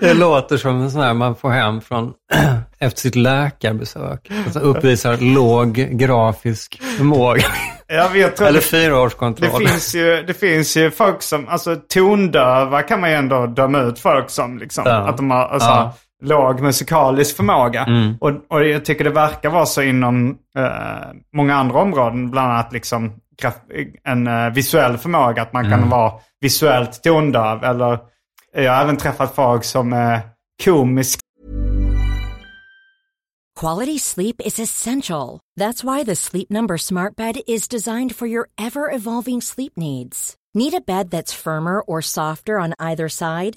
Det låter som en sån här man får hem från efter sitt läkarbesök. Alltså uppvisar låg grafisk förmåga. Tror Eller det, det, fyraårskontroll. finns ju, det finns ju folk som, alltså tondöva kan man ju ändå döma ut folk som. Liksom, Ja. Att de har alltså, Ja. Låg musikalisk förmåga. Mm. Och, och jag tycker det verkar vara så inom eh, många andra områden. Bland annat liksom en eh, visuell förmåga. Att man Mm. kan vara visuellt tondöv. Eller jag har även träffat folk som är komiskt Quality sleep is essential. That's why the Sleep Number Smart Bed is designed for your ever evolving sleep needs. Need a bed that's firmer or softer on either side?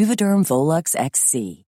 Juvederm Volux XC.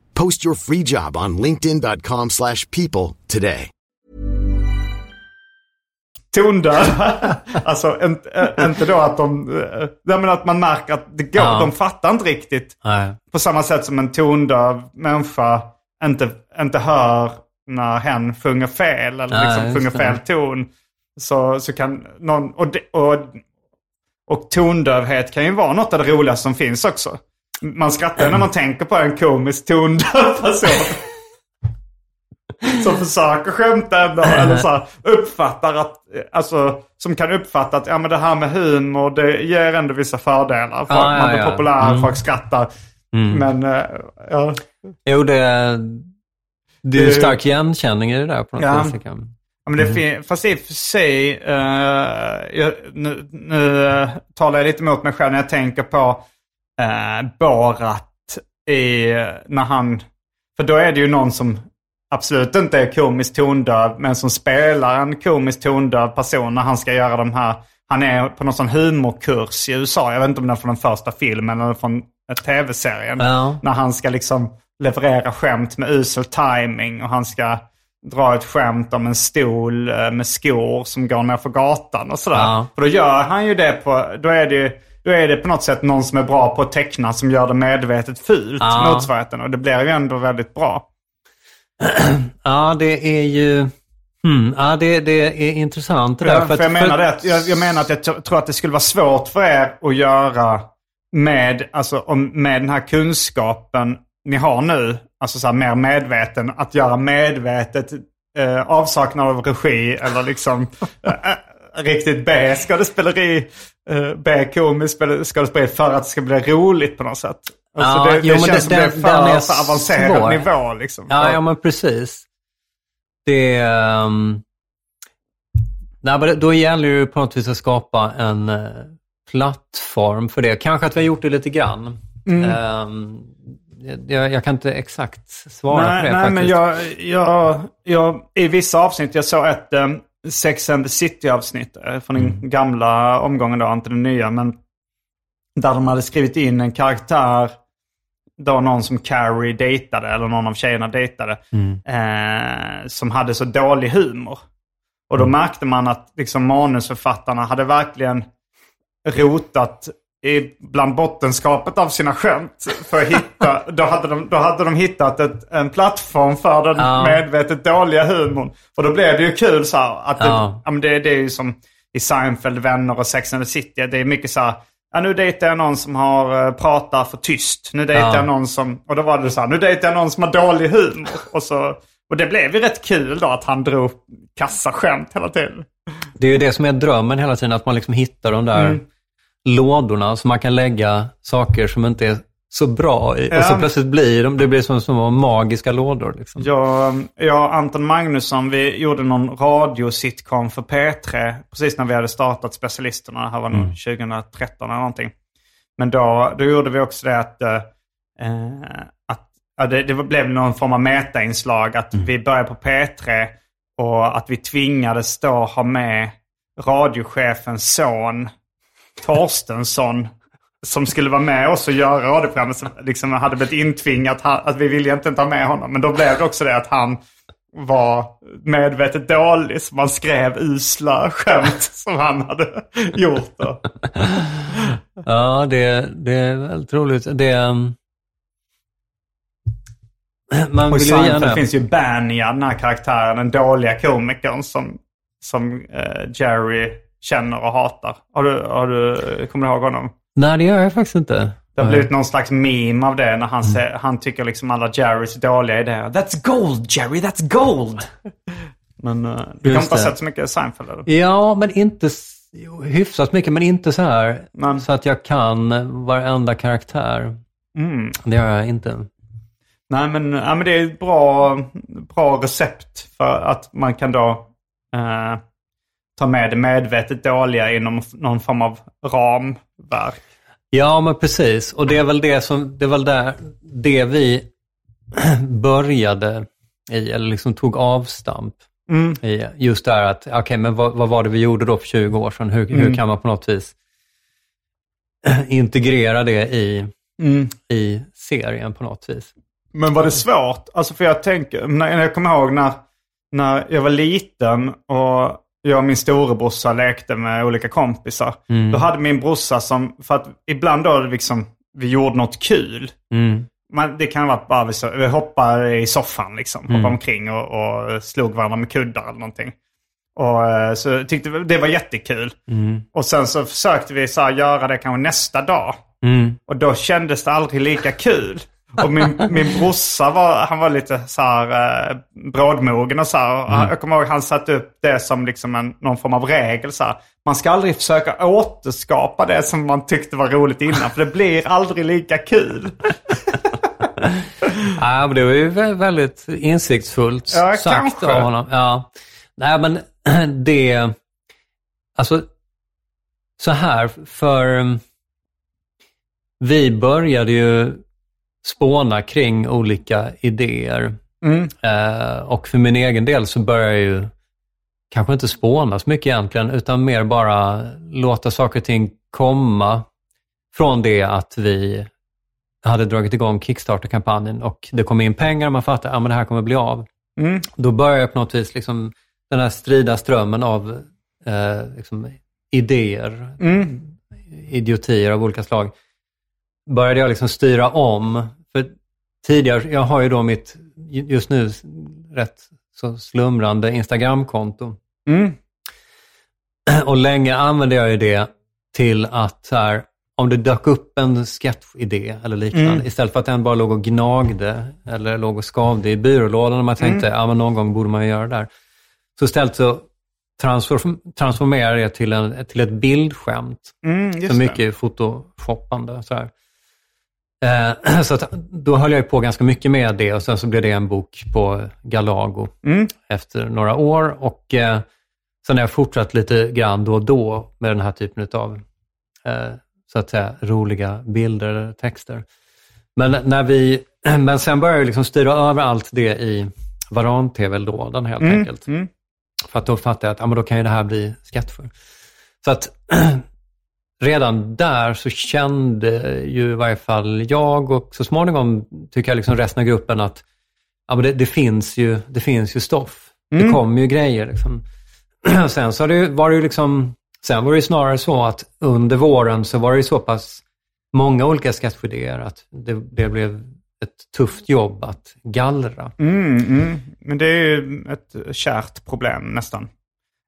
Post your free job on linkedin.com/people slash people today. tondöv. alltså inte, inte då att de... Äh, men att man märker att det går, Ja. de fattar inte riktigt. Nej. På samma sätt som en tondöv människa inte, inte hör när hen sjunger fel eller Nej, liksom sjunger fel ton. Så, så kan någon... Och, och, och tondövhet kan ju vara något av det roligaste som finns också. Man skrattar när man tänker på en komisk tondöv person. som försöker skämta ändå. Eller så här, uppfattar att, alltså, som kan uppfatta att ja, men det här med humor det ger ändå vissa fördelar. Ja, ja, man blir ja. populär, Mm. folk skrattar. Men eh, ja, Jo, det, det är Det- stark igenkänning i det där på något Ja. jag. Ja, men det fin- fast i och för sig, eh, jag, nu, nu eh, talar jag lite emot mig själv när jag tänker på uh, Borat i, när han, för då är det ju någon som absolut inte är komiskt tondöv, men som spelar en komiskt tondöv person när han ska göra de här, han är på någon sån humorkurs i USA, jag vet inte om det är från den första filmen eller från eh, tv-serien. Ja. När han ska liksom leverera skämt med usel timing och han ska dra ett skämt om en stol eh, med skor som går ner för gatan och sådär. Ja. För då gör han ju det på, då är det ju då är det på något sätt någon som är bra på att teckna som gör det medvetet fult, Ja. motsvarigheten. Och det blir ju ändå väldigt bra. Ja, det är ju... Hmm, ja, det, det är intressant det där. Ja, för, att- jag, menar det, att- jag, jag menar att jag tror att det skulle vara svårt för er att göra med, alltså, om, med den här kunskapen ni har nu, alltså så här, mer medveten, att göra medvetet eh, avsaknad av regi eller liksom eh, eh, riktigt B-skådespeleri, eh, B-komiskt spel- skådespeleri för att det ska bli roligt på något sätt. Alltså Ja, det, det jo, känns det- som det är den- för, den är för avancerad svår. nivå liksom. Ja, ja men precis. Det... Um, nej, men då gäller det ju på något vis att skapa en eh, plattform för det. Kanske att vi har gjort det lite grann. Mm. Ehm, jag, jag kan inte exakt svara nej, på det nej, faktiskt. men jag, jag, jag, i vissa avsnitt, jag såg ett um, Sex and the City-avsnitt eh, från den Mm. gamla omgången då, inte den nya, men där de hade skrivit in en karaktär, då någon som Carrie dejtade, eller någon av tjejerna dejtade, Mm. eh, som hade så dålig humor. Och Mm. då märkte man att liksom, manusförfattarna hade verkligen rotat i, bland bottenskapet av sina skämt. För att hitta, då, hade de, då hade de hittat ett, en plattform för den Ja. medvetet dåliga humorn. Och då blev det ju kul så här, att det, Ja. men det, det är ju som i Seinfeld, Vänner och Sex and the City. Det är mycket så här, ja, nu dejtar jag någon som har uh, pratar för tyst. Nu dejtar Ja. jag någon som, och då var det så här, nu dejtar jag någon som har dålig humor. Och, så, och det blev ju rätt kul då att han drog kassaskämt hela tiden. Det är ju det som är drömmen hela tiden, att man liksom hittar de där Mm. Lådorna så man kan lägga saker som inte är så bra i. Och så plötsligt blir de, det blir som små magiska lådor. Liksom. Jag, jag och Anton Magnusson, vi gjorde någon radiositcom för P3 precis när vi hade startat Specialisterna. Det här var nog 2013 eller någonting. Men då, då gjorde vi också det att, eh, att ja, det, det blev någon form av metainslag. Att vi började på P3 och att vi tvingades då ha med radiochefens son Torstensson som skulle vara med oss och göra radioprogrammet. Som liksom hade blivit intvingat att, vi ville egentligen ta med honom. Men då blev det också det att han var medvetet dålig. Så man skrev usla skämt som han hade gjort. Då. Ja, det, det är väldigt roligt. Det, um, man Och vill ju gärna... finns ju Bania, den här karaktären, den dåliga komikern som, som eh, Jerry känner och hatar. Har du, har du, kommer du ihåg honom? Nej, det gör jag faktiskt inte. Det har blivit någon slags meme av det när han, ser, han tycker liksom alla Jerrys dåliga idéer. That's gold Jerry, that's gold! Men uh, du Just kan inte ha det. sett så mycket Seinfeld eller? Ja, men inte jo, hyfsat mycket, men inte så här Men- så att jag kan varenda karaktär. Mm. Det gör jag inte. Nej men, ja, men det är ett bra, bra recept för att man kan då eh, ta med det medvetet dåliga inom någon form av ramverk. Ja, men precis. Och det är väl det som, det är väl där, det vi började i, eller liksom tog avstamp Mm. i. Just det här att, okej, men vad, vad var det vi gjorde då för 20 år sedan? Hur, hur kan man på något vis integrera det i, Mm. i serien på något vis? Men var det svårt? Alltså för jag tänker, när jag kommer ihåg när, när jag var liten och jag och min storebrorsa lekte med olika kompisar. Då hade min brorsa som, för att ibland då liksom, vi gjorde något kul. Mm. Man, det kan vara bara vi, så, vi hoppade i soffan liksom. Hoppade omkring och, och slog varandra med kuddar eller någonting. Och eh, så tyckte vi det var jättekul. Och sen så försökte vi så här, göra det kanske nästa dag. Mm. Och då kändes det aldrig lika kul. Och min, min brorsa var, han var lite så här eh, brådmogen och så här. Och Jag kommer ihåg han satte upp det som liksom en, någon form av regel. Så här. Man ska aldrig försöka återskapa det som man tyckte var roligt innan. För det blir aldrig lika kul. Ja, men det var ju vä- väldigt insiktsfullt Ja, sagt kanske. av honom. Ja. Nej, men det... Alltså, så här, för um, vi började ju spåna kring olika idéer. Mm. Eh, och för min egen del så började jag ju kanske inte spåna så mycket egentligen, utan mer bara låta saker och ting komma från det att vi hade dragit igång Kickstarter-kampanjen och det kom in pengar och man fattade att ah, men det här kommer bli av. Mm. Då började jag på något vis liksom, den här strida strömmen av eh, liksom, idéer, Mm. idiotier av olika slag, började jag liksom styra om. För tidigare, jag har ju då mitt, just nu rätt så slumrande Instagramkonto. Mm. Och länge använde jag ju det till att så här, om det dök upp en sketchidé eller liknande, Mm. istället för att den bara låg och gnagde eller låg och skavde i byrålådan och man tänkte, Mm. ja men någon gång borde man ju göra det där. Så istället så transform, transformerade jag det till, en, till ett bildskämt. Mm, Så mycket photoshoppande. Så, här. Eh, så att, då höll jag på ganska mycket med det och sen så blev det en bok på Galago Mm. efter några år. Och eh, sen har jag fortsatt lite grann då och då med den här typen av eh, så att säga roliga bilder eller texter. Men, när vi, men sen började jag liksom styra över allt det i Varan-TV-lådan helt Mm. enkelt. Mm. För att då fattade jag att ja, men då kan ju det här bli skattfull. Så att redan där så kände ju i varje fall jag och så småningom tycker jag liksom resten av gruppen att ja, men det, det, finns ju, det finns ju stoff. Det kommer ju grejer. Liksom. Sen så det, var det ju liksom, sen var det snarare så att under våren så var det ju så pass många olika sketchidéer att det, det blev ett tufft jobb att gallra. Mm, mm. Men det är ju ett kärt problem nästan.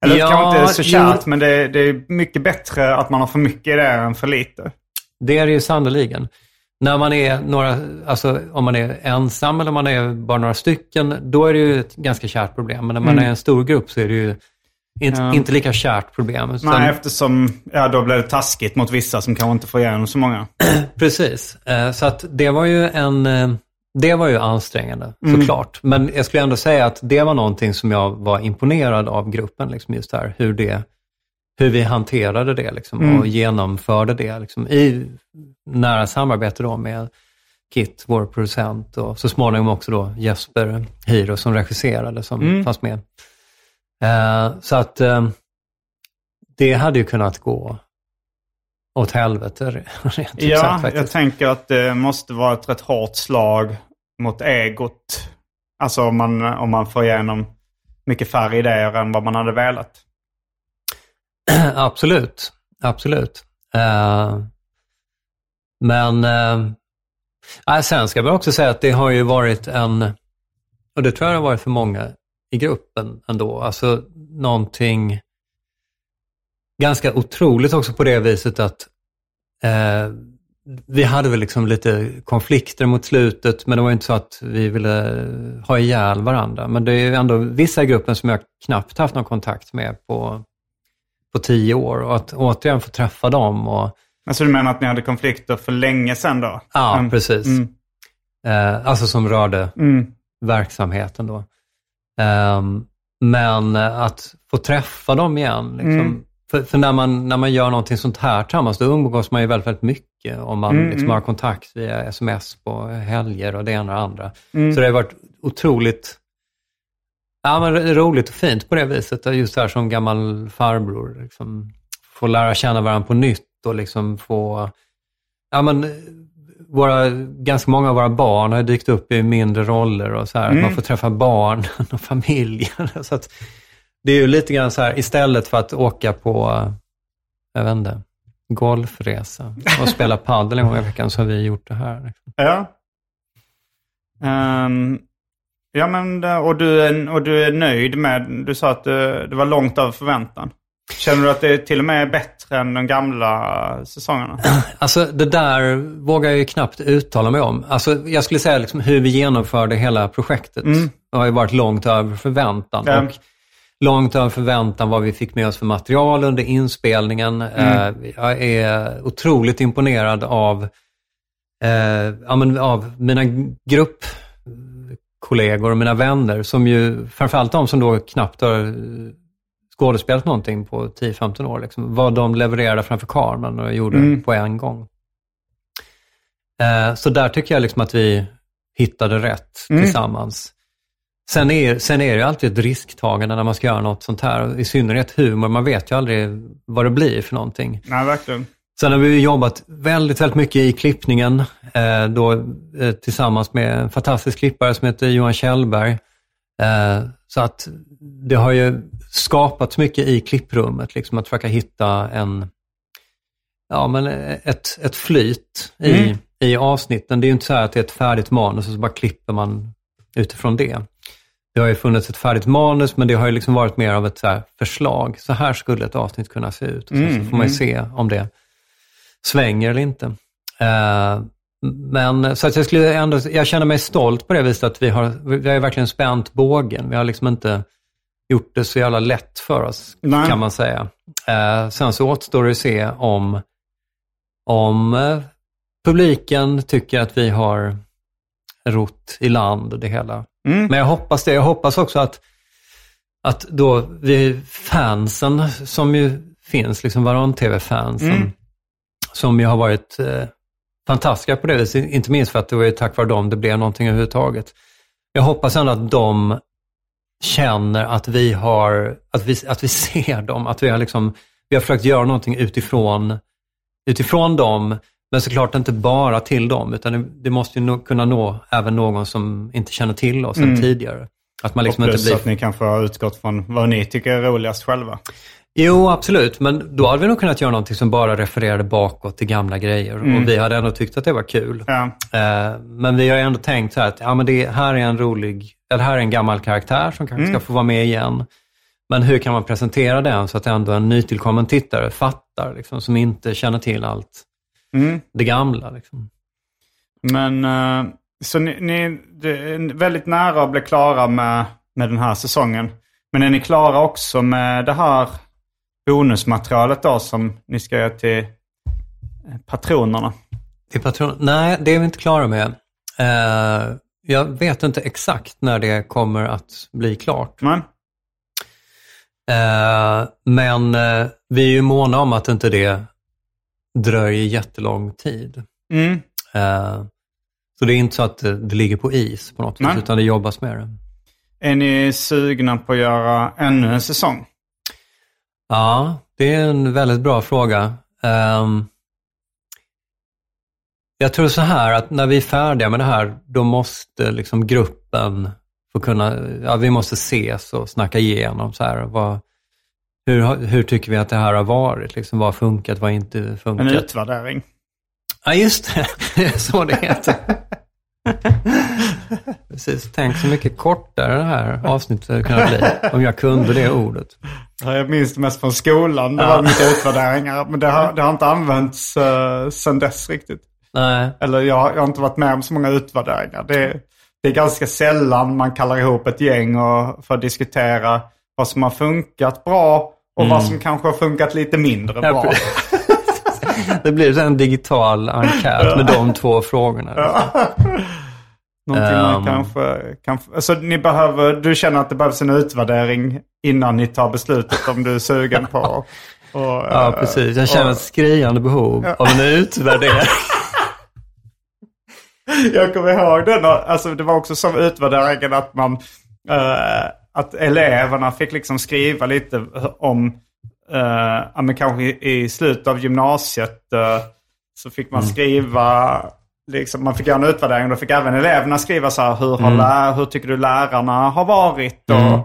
Eller Ja, kanske inte så jo. kärt, men det, det är mycket bättre att man har för mycket idéer än för lite. Det är det ju sannoliken. När man är några, alltså om man är ensam eller om man är bara några stycken, då är det ju ett ganska kärt problem. Men när man är en stor grupp så är det ju Inte, Ja. inte lika kärt problem. Nej, eftersom ja, då blev det taskigt mot vissa som kanske inte får igenom så många. Precis. Eh, Så att det var ju en... Det var ju ansträngande, Mm. såklart. Men jag skulle ändå säga att det var någonting som jag var imponerad av gruppen, liksom just där. Hur, det, hur vi hanterade det liksom, Mm. och genomförde det liksom, i nära samarbete då med Kit, vår producent, och så småningom också då Jesper Hiro som regisserade, som Mm. fanns med. Eh, Så att eh, det hade ju kunnat gå åt helvete rent Ja, sagt faktiskt. jag tänker att det måste vara ett rätt hårt slag mot egot. Alltså om man, om man får igenom mycket färre idéer än vad man hade velat. absolut, absolut. Eh, men uh, sen ska jag också säga att det har ju varit en, och det tror jag det har varit för många i gruppen ändå, alltså någonting ganska otroligt också på det viset att eh, vi hade väl liksom lite konflikter mot slutet, men det var inte så att vi ville ha ihjäl varandra. Men det är ju ändå vissa i gruppen som jag knappt haft någon kontakt med på, på tio år. Och att återigen få träffa dem och Alltså du menar att ni hade konflikter för länge sedan då? Ja, Mm. precis. Mm. Eh, alltså som rörde Mm. verksamheten då. Ehm, men eh, att få träffa dem igen, liksom, Mm. För, för när, man, när man gör någonting sånt här tillsammans, då umgås man ju väldigt, väldigt mycket. Om man Mm, liksom mm. har kontakt via sms på helger och det ena och det andra. Mm. Så det har varit otroligt ja, men roligt och fint på det viset. Just här som gammal farbror. Liksom, få lära känna varandra på nytt och liksom få... Ja, men, våra, ganska många av våra barn har dykt upp i mindre roller och så här. Mm. Man får träffa barnen och familjen. Så att, det är ju lite grann så här, istället för att åka på, jag vet inte, golfresa och spela padel en gång i veckan så har vi gjort det här. Liksom. Ja. Ehm, ja, men det- och du, är, och du är nöjd med, du sa att det, det var långt över förväntan. Känner du att det till och med är bättre än de gamla säsongerna? Alltså det där vågar jag ju knappt uttala mig om. Alltså jag skulle säga liksom hur vi genomförde hela projektet Mm. har ju varit långt över förväntan. Ja. Och långt över förväntan vad vi fick med oss för material under inspelningen. Mm. Eh, jag är otroligt imponerad av, eh, ja, men av mina gruppkollegor och mina vänner som ju, framförallt de som då knappt har skådespelat någonting på 10-15 år. Liksom, vad de levererade framför kameran och gjorde Mm. på en gång. Eh, så där tycker jag liksom att vi hittade rätt Mm. tillsammans. Sen är, sen är det alltid ett risktagande när man ska göra något sånt här. I synnerhet humor, man vet ju aldrig vad det blir för någonting. Nej, verkligen. Sen har vi jobbat väldigt, väldigt mycket i klippningen. Eh, då, eh, tillsammans med en fantastisk klippare som heter Johan Kjellberg. Eh, så att det har ju skapats mycket i klipprummet, liksom att försöka hitta en, ja, men ett, ett flyt i, Mm. i avsnitten. Det är ju inte så här att det är ett färdigt manus och så bara klipper man utifrån det. Det har ju funnits ett färdigt manus, men det har ju liksom varit mer av ett så förslag. Så här skulle ett avsnitt kunna se ut. Och sen Mm, så får man ju mm. se om det svänger eller inte. Eh, men så att jag skulle ändå, jag känner mig stolt på det viset att vi har, vi har ju verkligen spänt bågen. Vi har liksom inte gjort det så jävla lätt för oss, Nej. kan man säga. Eh, sen så återstår det att se om, om eh, publiken tycker att vi har rott i land det hela. Mm. Men jag hoppas det. Jag hoppas också att, att då vi fansen som ju finns, liksom Varan-TV-fansen, Mm. som ju har varit eh, fantastiska på det viset, inte minst för att det var ju tack vare dem det blev någonting överhuvudtaget. Jag hoppas ändå att de känner att vi har, att vi, att vi ser dem, att vi har liksom, vi har försökt göra någonting utifrån, utifrån dem, men såklart inte bara till dem, utan det, måste ju nå, kunna nå även någon som inte känner till oss Mm. tidigare. Att man liksom och inte plus blir... att ni kanske har utgått från vad ni tycker är roligast själva. Jo, absolut. Men då hade vi nog kunnat göra någonting som bara refererade bakåt till gamla grejer. Mm. Och vi hade ändå tyckt att det var kul. Ja. Eh, men vi har ändå tänkt så här att ja, men det här är en rolig, eller här är en gammal karaktär som kanske Mm. ska få vara med igen. Men hur kan man presentera den så att ändå en nytillkommen tittare fattar, liksom, som inte känner till allt Mm. det gamla. Liksom. Men eh, så ni, ni är väldigt nära att bli klara med, med den här säsongen. Men är ni klara också med det här bonusmaterialet då som ni ska göra till eh, patronerna? Till patron... Nej, det är vi inte klara med. Eh, jag vet inte exakt när det kommer att bli klart. Nej. Eh, men eh, vi är ju måna om att inte det dröjer jättelång tid. Mm. Eh, så det är inte så att det, det ligger på is på något Nej. utan det jobbas med det. Är ni sugna på att göra ännu en säsong? Ja, det är en väldigt bra fråga. Ehm, jag tror så här att när vi är färdiga med det här, då måste liksom gruppen få kunna, ja vi måste ses och snacka igenom så här, vad, hur, har- hur tycker vi att det här har varit? Liksom, vad har funkat, vad har inte En funkat? utvärdering? Ja, just det. Det är så det heter. Precis, tänk så mycket kortare det här avsnittet hade kunnat bli om jag kunde det ordet. Ja, Jag minns det mest från skolan. Det Ja. var mycket utvärderingar. Men det har, det har inte använts uh, sedan dess riktigt. Nej, Eller jag, jag har inte varit med om så många utvärderingar. Det, det är ganska sällan man kallar ihop ett gäng och, för att diskutera vad som har funkat bra och vad som kanske har funkat lite mindre Mm. Ja, bra. det blir en digital enkät med de två frågorna. Någonting man Ehm. kanske kan... Alltså ni behöver, du känner att det behövs en utvärdering innan ni tar beslutet om du är sugen på och, Ja, eh, precis. Jag känner och- ett skriande behov av en utvärdering. Jag kommer ihåg den. Alltså, det var också som utvärderingen att man... eh, att eleverna fick liksom skriva lite om... Ja, men kanske i, i slutet av gymnasiet eh, så fick man skriva... Liksom, man fick göra en utvärdering. Då fick även eleverna skriva så här. Hur, har lä- hur tycker du lärarna har varit? Och, eh,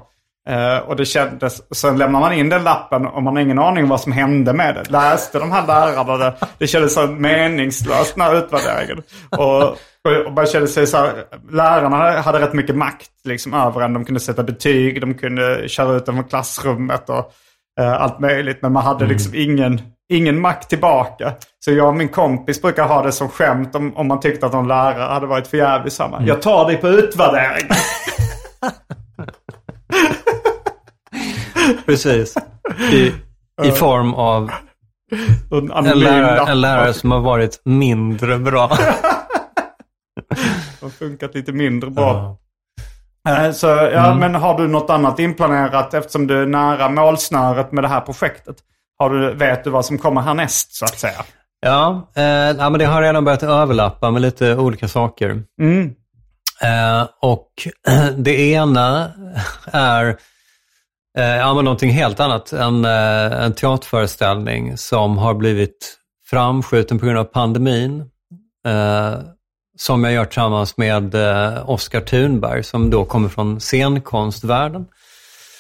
och det kändes... Sen lämnar man in den lappen och man har ingen aning om vad som hände med det. Läste de här lärarna det? Det kändes så meningslöst den här utvärderingen. Och, och, man kände sig så här, lärarna hade rätt mycket makt liksom, över en. De kunde sätta betyg, de kunde köra ut dem från klassrummet och eh, allt möjligt. Men man hade liksom ingen, ingen makt tillbaka. Så jag och min kompis brukar ha det som skämt om, om man tyckte att någon lärare hade varit för jävlig samma. Jag tar dig på utvärdering. Precis. I, I form av en lärare, en lärare som har varit mindre bra. har funkat lite mindre bra. Eh, Så, ja, Men har du något annat inplanerat eftersom du är nära målsnöret med det här projektet? Har du, vet du vad som kommer härnäst så att säga? Ja, eh, ja, men det har redan börjat överlappa med lite olika saker. Mm. Eh, och det ena är eh, ja, men någonting helt annat. En, eh, en teaterföreställning som har blivit framskjuten på grund av pandemin. Eh, som jag gör tillsammans med eh, Oskar Thunberg som då kommer från scenkonstvärlden.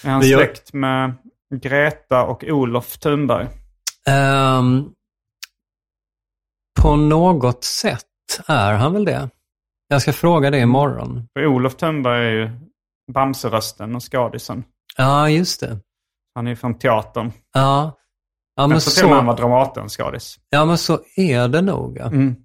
Är han gör- släkt med Greta och Olof Thunberg? Ehm, på något sätt är han väl det. Jag ska fråga det imorgon. För Olof Thunberg är ju Bamserösten och skadisen. Ja, just det. Han är från teatern. Ja, ja men, Jag tror till han så, var Dramaten-skadis. ja, men så är det nog. Mm.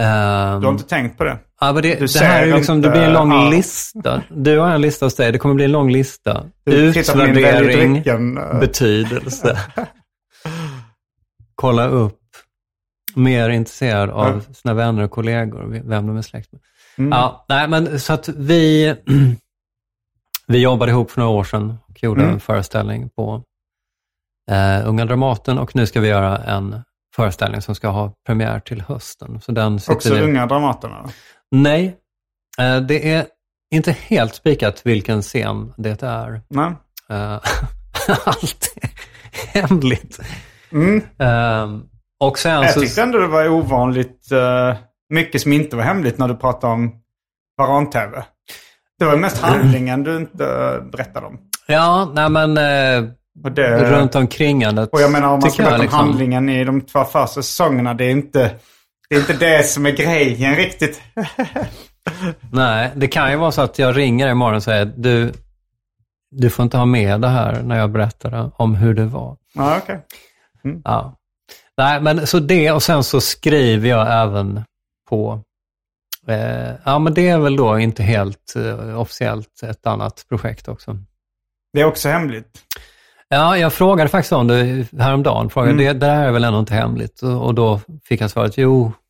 Ehm, Du har inte tänkt på det? ja, men det, det här är liksom, det blir en lång ja. lista. Du har en lista hos dig, det kommer bli en lång lista. Du Utvärdering, eh. betydelse. Kolla upp. Mer intresserad av sina vänner och kollegor, vem de är släkt med. Mm. Ja, nej, men så att vi, vi jobbade ihop för några år sedan och gjorde Mm. en föreställning på eh, Unga Dramaten och nu ska vi göra en föreställning som ska ha premiär till hösten. Så den Också vi- unga Dramaterna? Nej, eh, det är inte helt spikat vilken scen det är. Nej. Eh, Allt är hemligt. Mm. Eh, och sen Jag så... tyckte ändå det var ovanligt uh, mycket som inte var hemligt när du pratade om Varan-TV. Det var mest handlingen du inte uh, berättade om. Ja, nej men eh, Och, det, runt omkringandet. och jag menar om man ska berätta om liksom- handlingen i de två första säsongerna. Det är inte det, är inte det som är grejen riktigt. Nej, det kan ju vara så att jag ringer imorgon och säger du, du får inte ha med det här när jag berättar om hur det var. Ja, okej. Ja. Nej, men så det och sen så skriver jag även på, eh, ja men det är väl då inte helt eh, officiellt ett annat projekt också. Det är också hemligt. Ja, jag frågade faktiskt om det häromdagen. Frågade, Mm. det, det här är väl ändå inte hemligt? Och, och då fick jag svaret, jo.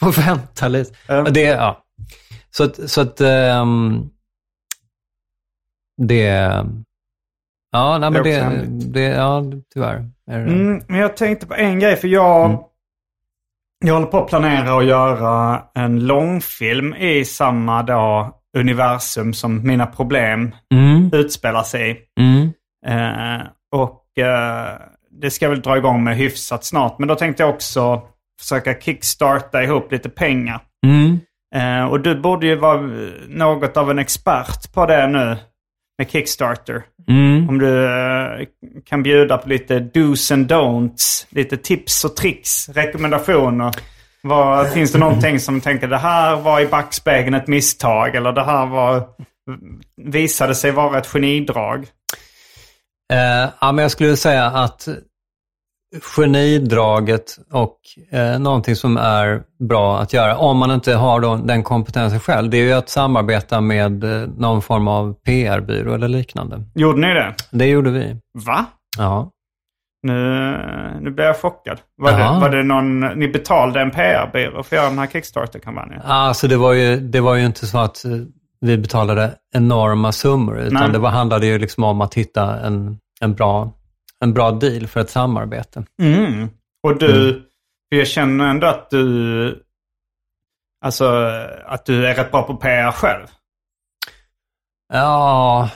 Får vänta lite. Ja. Det, ja. Så att, så att ehm, det... Ja, nej, men Det det, ja, tyvärr. Är det. Mm, men jag tänkte på en grej, för jag, Mm. Jag håller på att planera att göra en långfilm i samma då, universum som mina problem Mm, utspelar sig i. mm, Eh, och eh, det ska jag väl dra igång med hyfsat snart. Men då tänkte jag också försöka kickstarta ihop lite pengar. mm. Eh, och du borde ju vara något av en expert på det nu med Kickstarter. Mm. Om du eh, kan bjuda på lite dos and don'ts, lite tips och tricks, rekommendationer. Vad, finns det någonting som tänker det här var i backspegeln ett misstag eller det här var, visade sig vara ett genidrag? Eh, ja, men jag skulle säga att genidraget och eh, någonting som är bra att göra, om man inte har då den kompetensen själv, det är ju att samarbeta med eh, någon form av PR-byrå eller liknande. Gjorde ni det? Det gjorde vi. Va? Ja. Nu, nu blir jag chockad. Var det, var det någon, ni betalade en PR-byrå för att göra den här Kickstarter-kampanjen? Alltså det var, ju, det var ju inte så att eh, vi betalade enorma summor, utan Nej. det var, handlade ju liksom om att hitta en, en, bra, en bra deal för ett samarbete. Mm. Och du, för jag känner ändå att du, alltså att du är rätt bra på PR själv. Ja,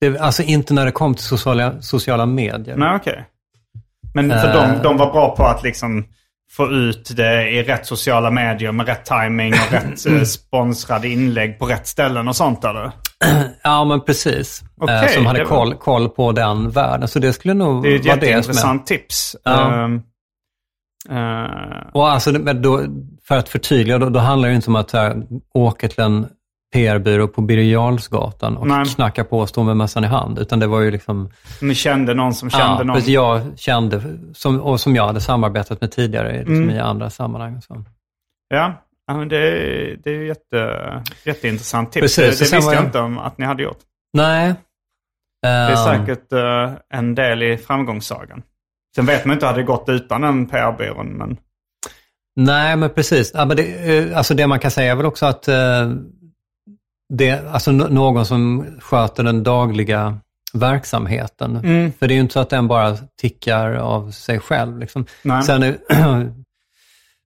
det, alltså inte när det kom till sociala, sociala medier. Nej, okej. Men för Eh. de, de var bra på att liksom få ut det i rätt sociala medier med rätt timing och rätt eh, sponsrade inlägg på rätt ställen och sånt eller? Ja, men precis. Eh, som hade var- koll, koll på den världen. Så det skulle nog Det är ett vara det som är... jätteintressant tips. Ja. Ehm, eh, Och alltså, men då, för att förtydliga, då, då handlar det inte om att här, åka till en PR-byrå på Birger och Nej. knacka på och stå med mössan i hand. Utan det var ju liksom... ni kände någon som kände ja, någon? precis, jag kände, som, och som jag hade samarbetat med tidigare liksom, Mm. i andra sammanhang. Så. Ja, ja men det, är- det är ju jätte, jätteintressant tips. Precis, det det visste jag jag- inte om att ni hade gjort. Nej. Det är Ehm, säkert eh, en del i framgångssagan. Sen vet man inte hur det hade gått utan den PR-byrån. Men... Nej, men precis. Ja, men det, eh, alltså det man kan säga är väl också att eh, det, alltså någon som sköter den dagliga verksamheten. Mm. För det är ju inte så att den bara tickar av sig själv. Liksom. Sen är,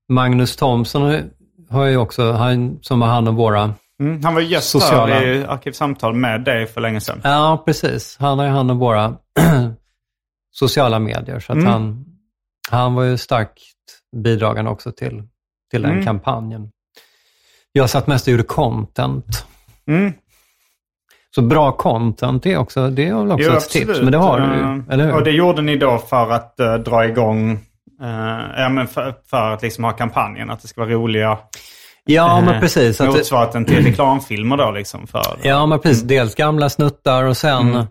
Magnus Thomsson har- ju också, han som har hand om våra, Mm, han var gäst Sociala. i Arkivsamtal med dig för länge sedan. ja precis, han har ju hand om våra sociala medier. Så att Mm. han, han var ju starkt bidragande också till, till den Mm. kampanjen. Jag satt mest och gjorde content. Mm. Så bra content är, också, det är väl också Jo, ett tips, men det har du Eh, ju, eller hur? Och det gjorde ni då för att eh, dra igång, eh, ja men för, för att liksom ha kampanjen, att det ska vara roliga ja, eh, men precis. Att det, motsvarigheten till reklamfilmer då liksom. För, ja, men precis. Dels gamla snuttar och sen Mm.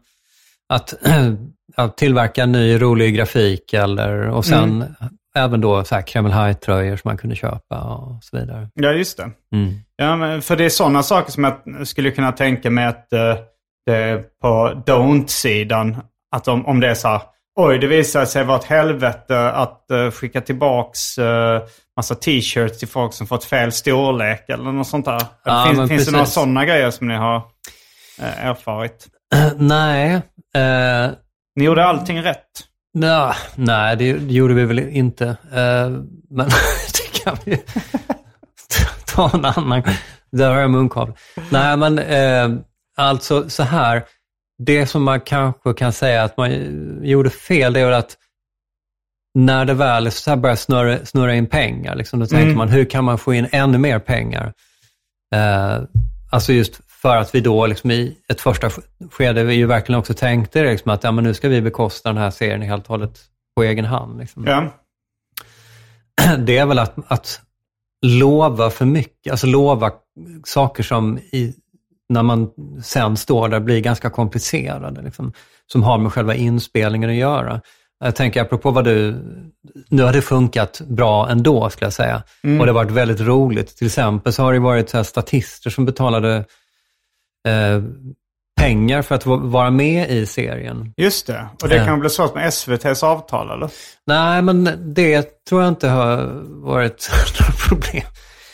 att, att tillverka ny rolig grafik eller, och sen Mm. Även då så här Kreml High-tröjor som man kunde köpa och så vidare. Ja, just det. Mm. Ja, för det är sådana saker som jag skulle kunna tänka mig att eh, på don't-sidan, att om, om det är så här, oj det visar sig vara ett helvete att eh, skicka tillbaks uh, massa t-shirts till folk som fått fel storlek eller något sånt där. Ja, finns finns det några sådana grejer som ni har eh, erfarit? Nej, eh, Ni gjorde allting rätt. Nå, nej, det gjorde vi väl inte. Eh, men det kan vi ta en annan. Där har jag munkavle. Nej, men eh, alltså så här. Det som man kanske kan säga att man gjorde fel, det är att när det väl så här börjar snurra, snurra in pengar, liksom, då tänker Mm. man hur kan man få in ännu mer pengar? Eh, alltså just för att vi då liksom i ett första skede vi ju verkligen också tänkte liksom att ja, men nu ska vi bekosta den här serien helt och hållet på egen hand. Liksom. Ja. Det är väl att, att lova för mycket, alltså lova saker som i, när man sen står där blir ganska komplicerade, liksom, som har med själva inspelningen att göra. Jag tänker apropå vad du, nu har det funkat bra ändå skulle jag säga. Och det har varit väldigt roligt. Till exempel så har det varit så statister som betalade eh, pengar för att va- vara med i serien. Just det. Och det Ja. kan bli svårt med SVTs avtal eller? Nej, men det tror jag inte har varit något problem.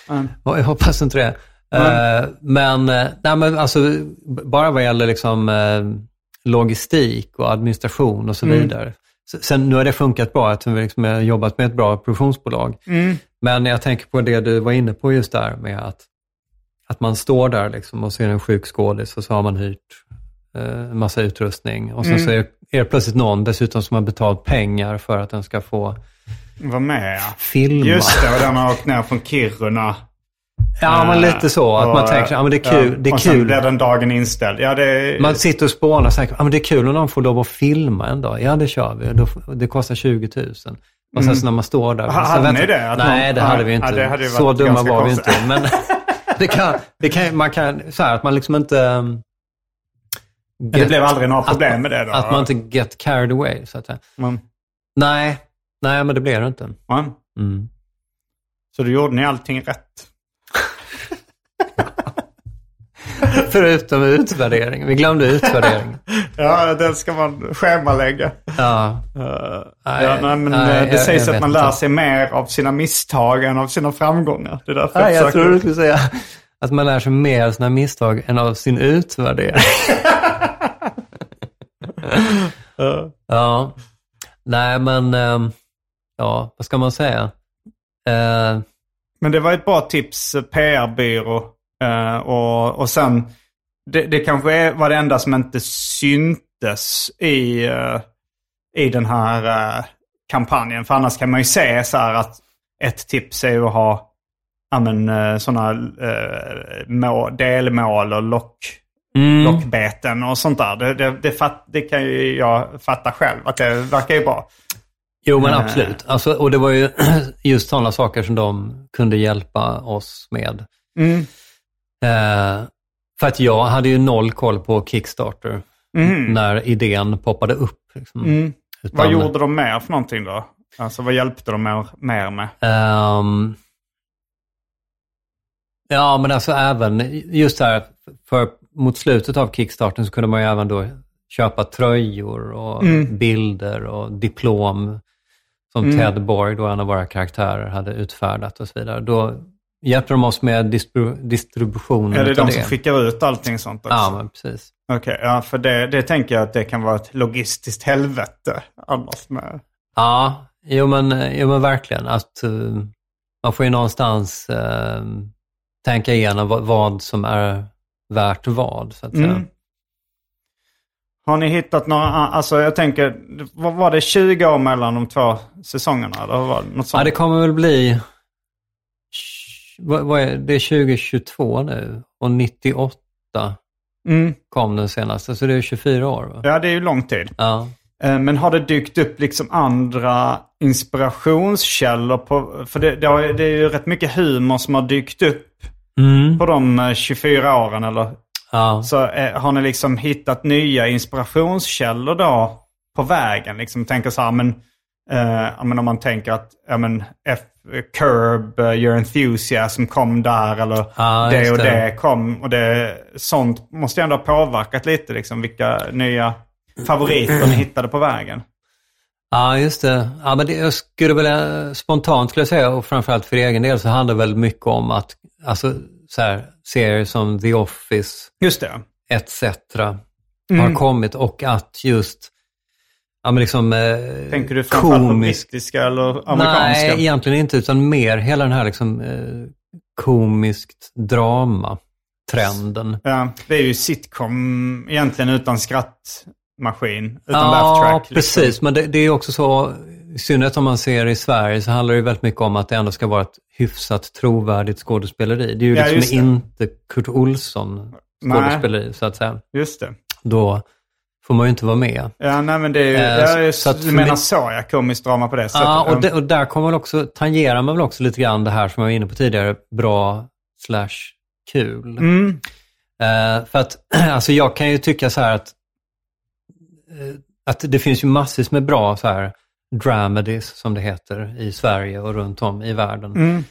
Mm. Jag hoppas inte det. Eh, men, eh, nej, men alltså, bara vad gäller liksom, eh, logistik och administration och så Mm. vidare. Sen, nu har det funkat bra att vi liksom har jobbat med ett bra produktionsbolag. Mm. Men jag tänker på det du var inne på just där med att, att man står där liksom och ser en sjuk skådis och så har man hyrt eh, en massa utrustning. Och sen Mm. så är, är det plötsligt någon dessutom som har betalt pengar för att den ska få Var med ja. filma. Just det, och den har åkt ner från Kiruna. Ja, men lite så. Att Och, man tänker, ja men det är kul. ja, det är och sen kul. blir den dagen inställd. Ja, det. Man sitter och spånar och tänker, ja men det är kul om någon får lov att filma en dag. Ja, det kör vi. Det kostar 20 000. Och sen så när man står där. Mm. Ha- hade ni det? Att Nej, någon- det ja, hade vi inte. ja, hade så dumma var vi konstigt. inte. Men det kan, det kan, man kan, så här att man liksom inte... um, Men det blev aldrig några problem med det då? Att man inte get carried away, så att säga. Mm. Nej, nej men det blev det inte. Ja. Mm. Så då gjorde ni allting rätt? Förutom utvärdering. Vi glömde utvärdering. Ja, den ska man schemalägga. Ja. Uh, Nej, ja, nej, men nej, eh, det jag- sägs jag att man lär inte. sig mer av sina misstag än av sina framgångar. Det är därför Nej, jag försöker- tror du skulle säga att man lär sig mer av sina misstag än av sin utvärdering. Ja. ja. Nej, men ehm, ja, vad ska man säga? Eh, Men det var ett bra tips, PR-byrå. Eh, och, och sen, det, det kanske är, var det enda som inte syntes i, eh, i den här eh, kampanjen. För annars kan man ju se så här att ett tips är ju att ha ja, sådana eh, må, delmål och lock, mm, lockbeten och sånt där. Det, det, det, fatt, det kan ju jag fatta själv, att det verkar ju bra. jo, men absolut. Alltså, och det var ju just sådana saker som de kunde hjälpa oss med. Mm. Eh, för att jag hade ju noll koll på Kickstarter Mhm. när idén poppade upp. Liksom. Mm. Utan- Vad gjorde de mer för någonting då? Alltså vad hjälpte de mer, mer med? Ehm, ja, men alltså även just här, för mot slutet av Kickstarten så kunde man ju även då köpa tröjor och Mm. bilder och diplom som Mm. Ted Borg, då en av våra karaktärer, hade utfärdat och så vidare. Då hjälpte de oss med distribu- distributionen Är det de som skickar ut allting sånt också? Ja, precis. Okej, ja för det, det tänker jag att det kan vara ett logistiskt helvete annars med. Ja, jo men, jo, men verkligen. Att, eh, man får ju någonstans eh, tänka igenom vad, vad som är värt vad, så att säga. Mm. Har ni hittat några, alltså jag tänker, vad var det 20 år mellan de två säsongerna? Eller var det något sånt? Ja, det kommer väl bli... Vad, vad är, det är 2022 nu och 98 mm. kom den senaste, så det är 24 år. Va? Ja, det är ju lång tid. Ja. Eh, Men har det dykt upp liksom andra inspirationskällor? På, för det, det, har, det är ju rätt mycket humor som har dykt upp Mm. på de eh, 24 åren. Eller? ja. Så eh, har ni liksom hittat nya inspirationskällor då på vägen? Liksom tänker så här, men, eh, men om man tänker att ja, men, F, Curb, uh, Your Enthusiasm kom där eller Ja, det och det. det. kom. Och det, sånt måste ju ändå ha påverkat lite liksom vilka nya favoriter ni hittade på vägen. Ja, just det. Ja, men det jag skulle väl eh, spontant skulle jag säga, och framförallt för egen del, så handlar det väldigt mycket om att alltså, så här, serier som The Office Just det. etc. Mm. har kommit och att just ja, men liksom, eh, Tänker du framförallt på komisk... brittiska eller amerikanska? Nej, egentligen inte, utan mer hela den här liksom, eh, komiskt drama-trenden. Ja, det är ju sitcom egentligen utan skrattmaskin. Utan Ja, laugh track. liksom. precis. Men det, det är också så, i synnerhet om man ser i Sverige, så handlar det väldigt mycket om att det ändå ska vara ett hyfsat trovärdigt skådespeleri. Det är ju Ja, liksom inte Kurt Olsson skådespeleri, så att säga. Just det. Då får man ju inte vara med. Ja, nej men det är ju... Eh, jag så du menar så, ja. Komiskt drama på det sättet. Ja, och, det, och där kommer väl också, tangerar man väl också lite grann det här som jag var inne på tidigare, bra slash kul. Mm. Eh, för att, alltså jag kan ju tycka så här att, eh, att det finns ju massvis med bra så här dramedies, som det heter, i Sverige och runt om i världen. Mm.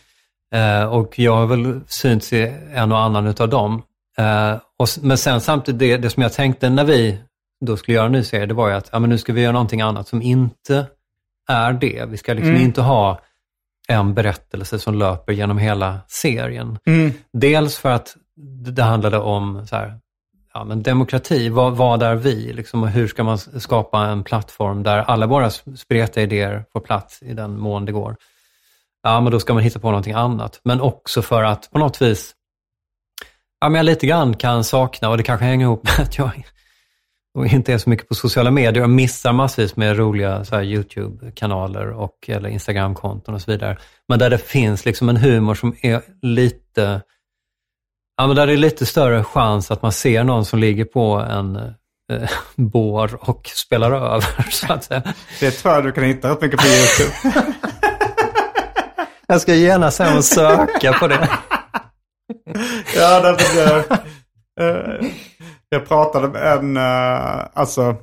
Eh, och jag har väl synts i en och annan utav dem. Eh, och, men sen samtidigt, det, det som jag tänkte när vi då skulle göra en ny serie, det var ju att ja, men nu ska vi göra någonting annat som inte är det. Vi ska liksom Mm. inte ha en berättelse som löper genom hela serien. Mm. Dels för att det handlade om så här, ja, men demokrati, vad, vad är vi? Liksom, och hur ska man skapa en plattform där alla våra spretiga idéer får plats i den mån det går? Ja, men då ska man hitta på någonting annat. Men också för att på något vis, ja, men jag lite grann kan sakna, och det kanske hänger ihop med att jag och inte är så mycket på sociala medier och missar massvis med roliga YouTube-kanaler och eller Instagram-konton och så vidare. Men där det finns liksom en humor som är lite, ja men där det är lite större chans att man ser någon som ligger på en eh, bår och spelar över, så att säga. Det tror jag du kan hitta rätt mycket på YouTube. Jag ska hem och söka på det. ja, därför eh, jag pratade med en, eh, alltså,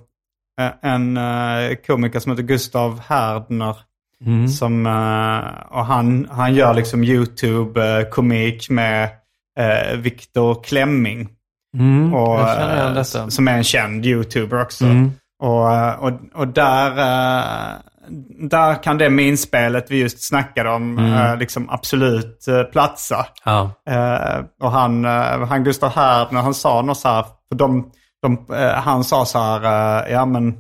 eh, en eh, komiker som heter Gustav Härdner. Mm. Som, och han, han gör liksom YouTube-komik med Viktor Klemming. Mm, Och. Som är en känd YouTuber också. Mm. Och, och, och där, där kan det minspelet vi just snackade om Mm. liksom absolut platsa. Ja. Och han, han Gustav Härdner, han sa något så här, för de, de, eh, han sa så här, eh, ja men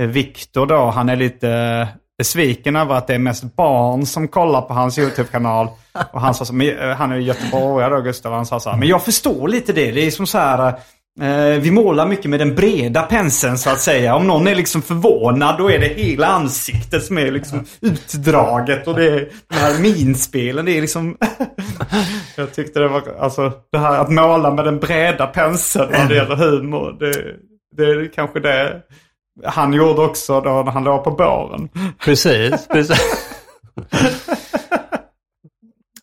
eh, Viktor då, han är lite besviken över att det är mest barn som kollar på hans YouTube-kanal. Och han sa så, men, han är ju göteborgare då Gustav, han sa så här, men jag förstår lite det, det är som så här, vi målar mycket med den breda penseln så att säga. Om någon är liksom förvånad då är det hela ansiktet som är liksom utdraget och det är de här minspelen, det är liksom Jag tyckte det var, alltså det här att måla med den breda penseln när det gäller humor. Det, det är kanske det han gjorde också då när han låg på båren. Precis, precis.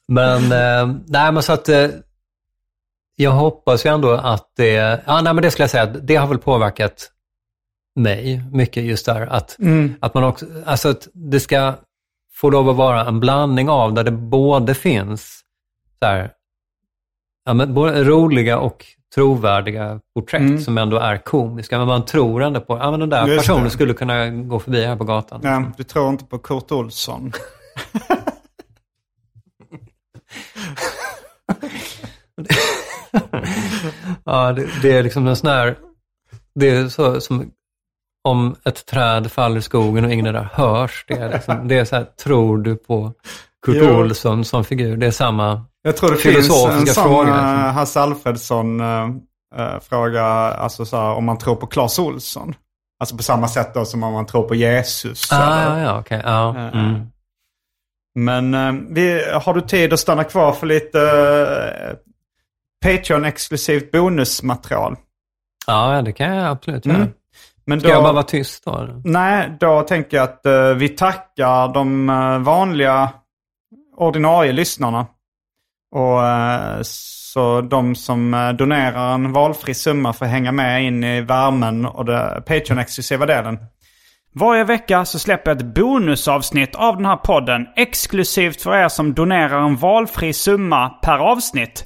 men, eh, nej men så att eh, jag hoppas ju ändå att det, ja nej men det skulle jag säga, det har väl påverkat mig mycket just där att, att man också, alltså att det ska få lov att vara en blandning av där det både finns så här, ja, men både roliga och trovärdiga porträtt som ändå är komiska, men man tror ändå på, ja men den där Just personen det. skulle kunna gå förbi här på gatan. Ja, du tror inte på Kurt Olsson. Ja, det, det är liksom en sån här, det är så som om ett träd faller i skogen och ingen där hörs. Det är, liksom, det är så här, tror du på Kurt Jo. Olsson som figur? Det är samma Jag tror det finns en filosofiska sån uh, Liksom. Hasse Alfredsson uh, uh, fråga, alltså så här, om man tror på Claes Olsson. Alltså på samma sätt då som om man tror på Jesus. Ah, eller- ja. Ja, Eh, mm. Men eh, vi, har du tid att stanna kvar för lite Patreon-exklusivt bonusmaterial? ja, det kan jag absolut göra. Mm. Men Ska jag bara vara tyst då? Nej, då tänker jag att eh, vi tackar de eh, vanliga ordinarie lyssnarna. Och eh, så de som donerar en valfri summa får hänga med in i värmen och Patreon-exklusiva delen. Varje vecka så släpper jag ett bonusavsnitt av den här podden exklusivt för er som donerar en valfri summa per avsnitt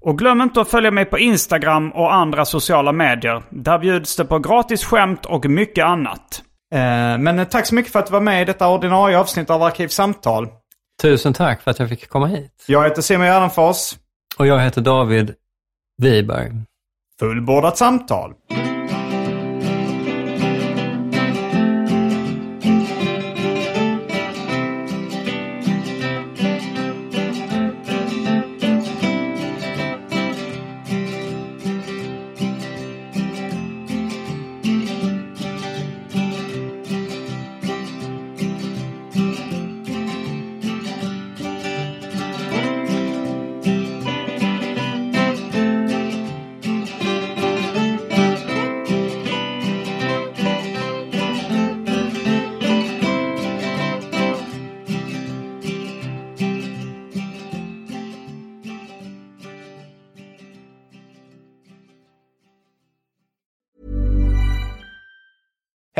Och glöm inte att följa mig på Instagram och andra sociala medier. Där bjuds det på gratis skämt och mycket annat. Eh, men tack så mycket för att du var med i detta ordinarie avsnitt av Arkivsamtal. Tusen tack för att jag fick komma hit. Jag heter Simon Gärdenfors. Och jag heter David Wiberg. Fullbordat samtal.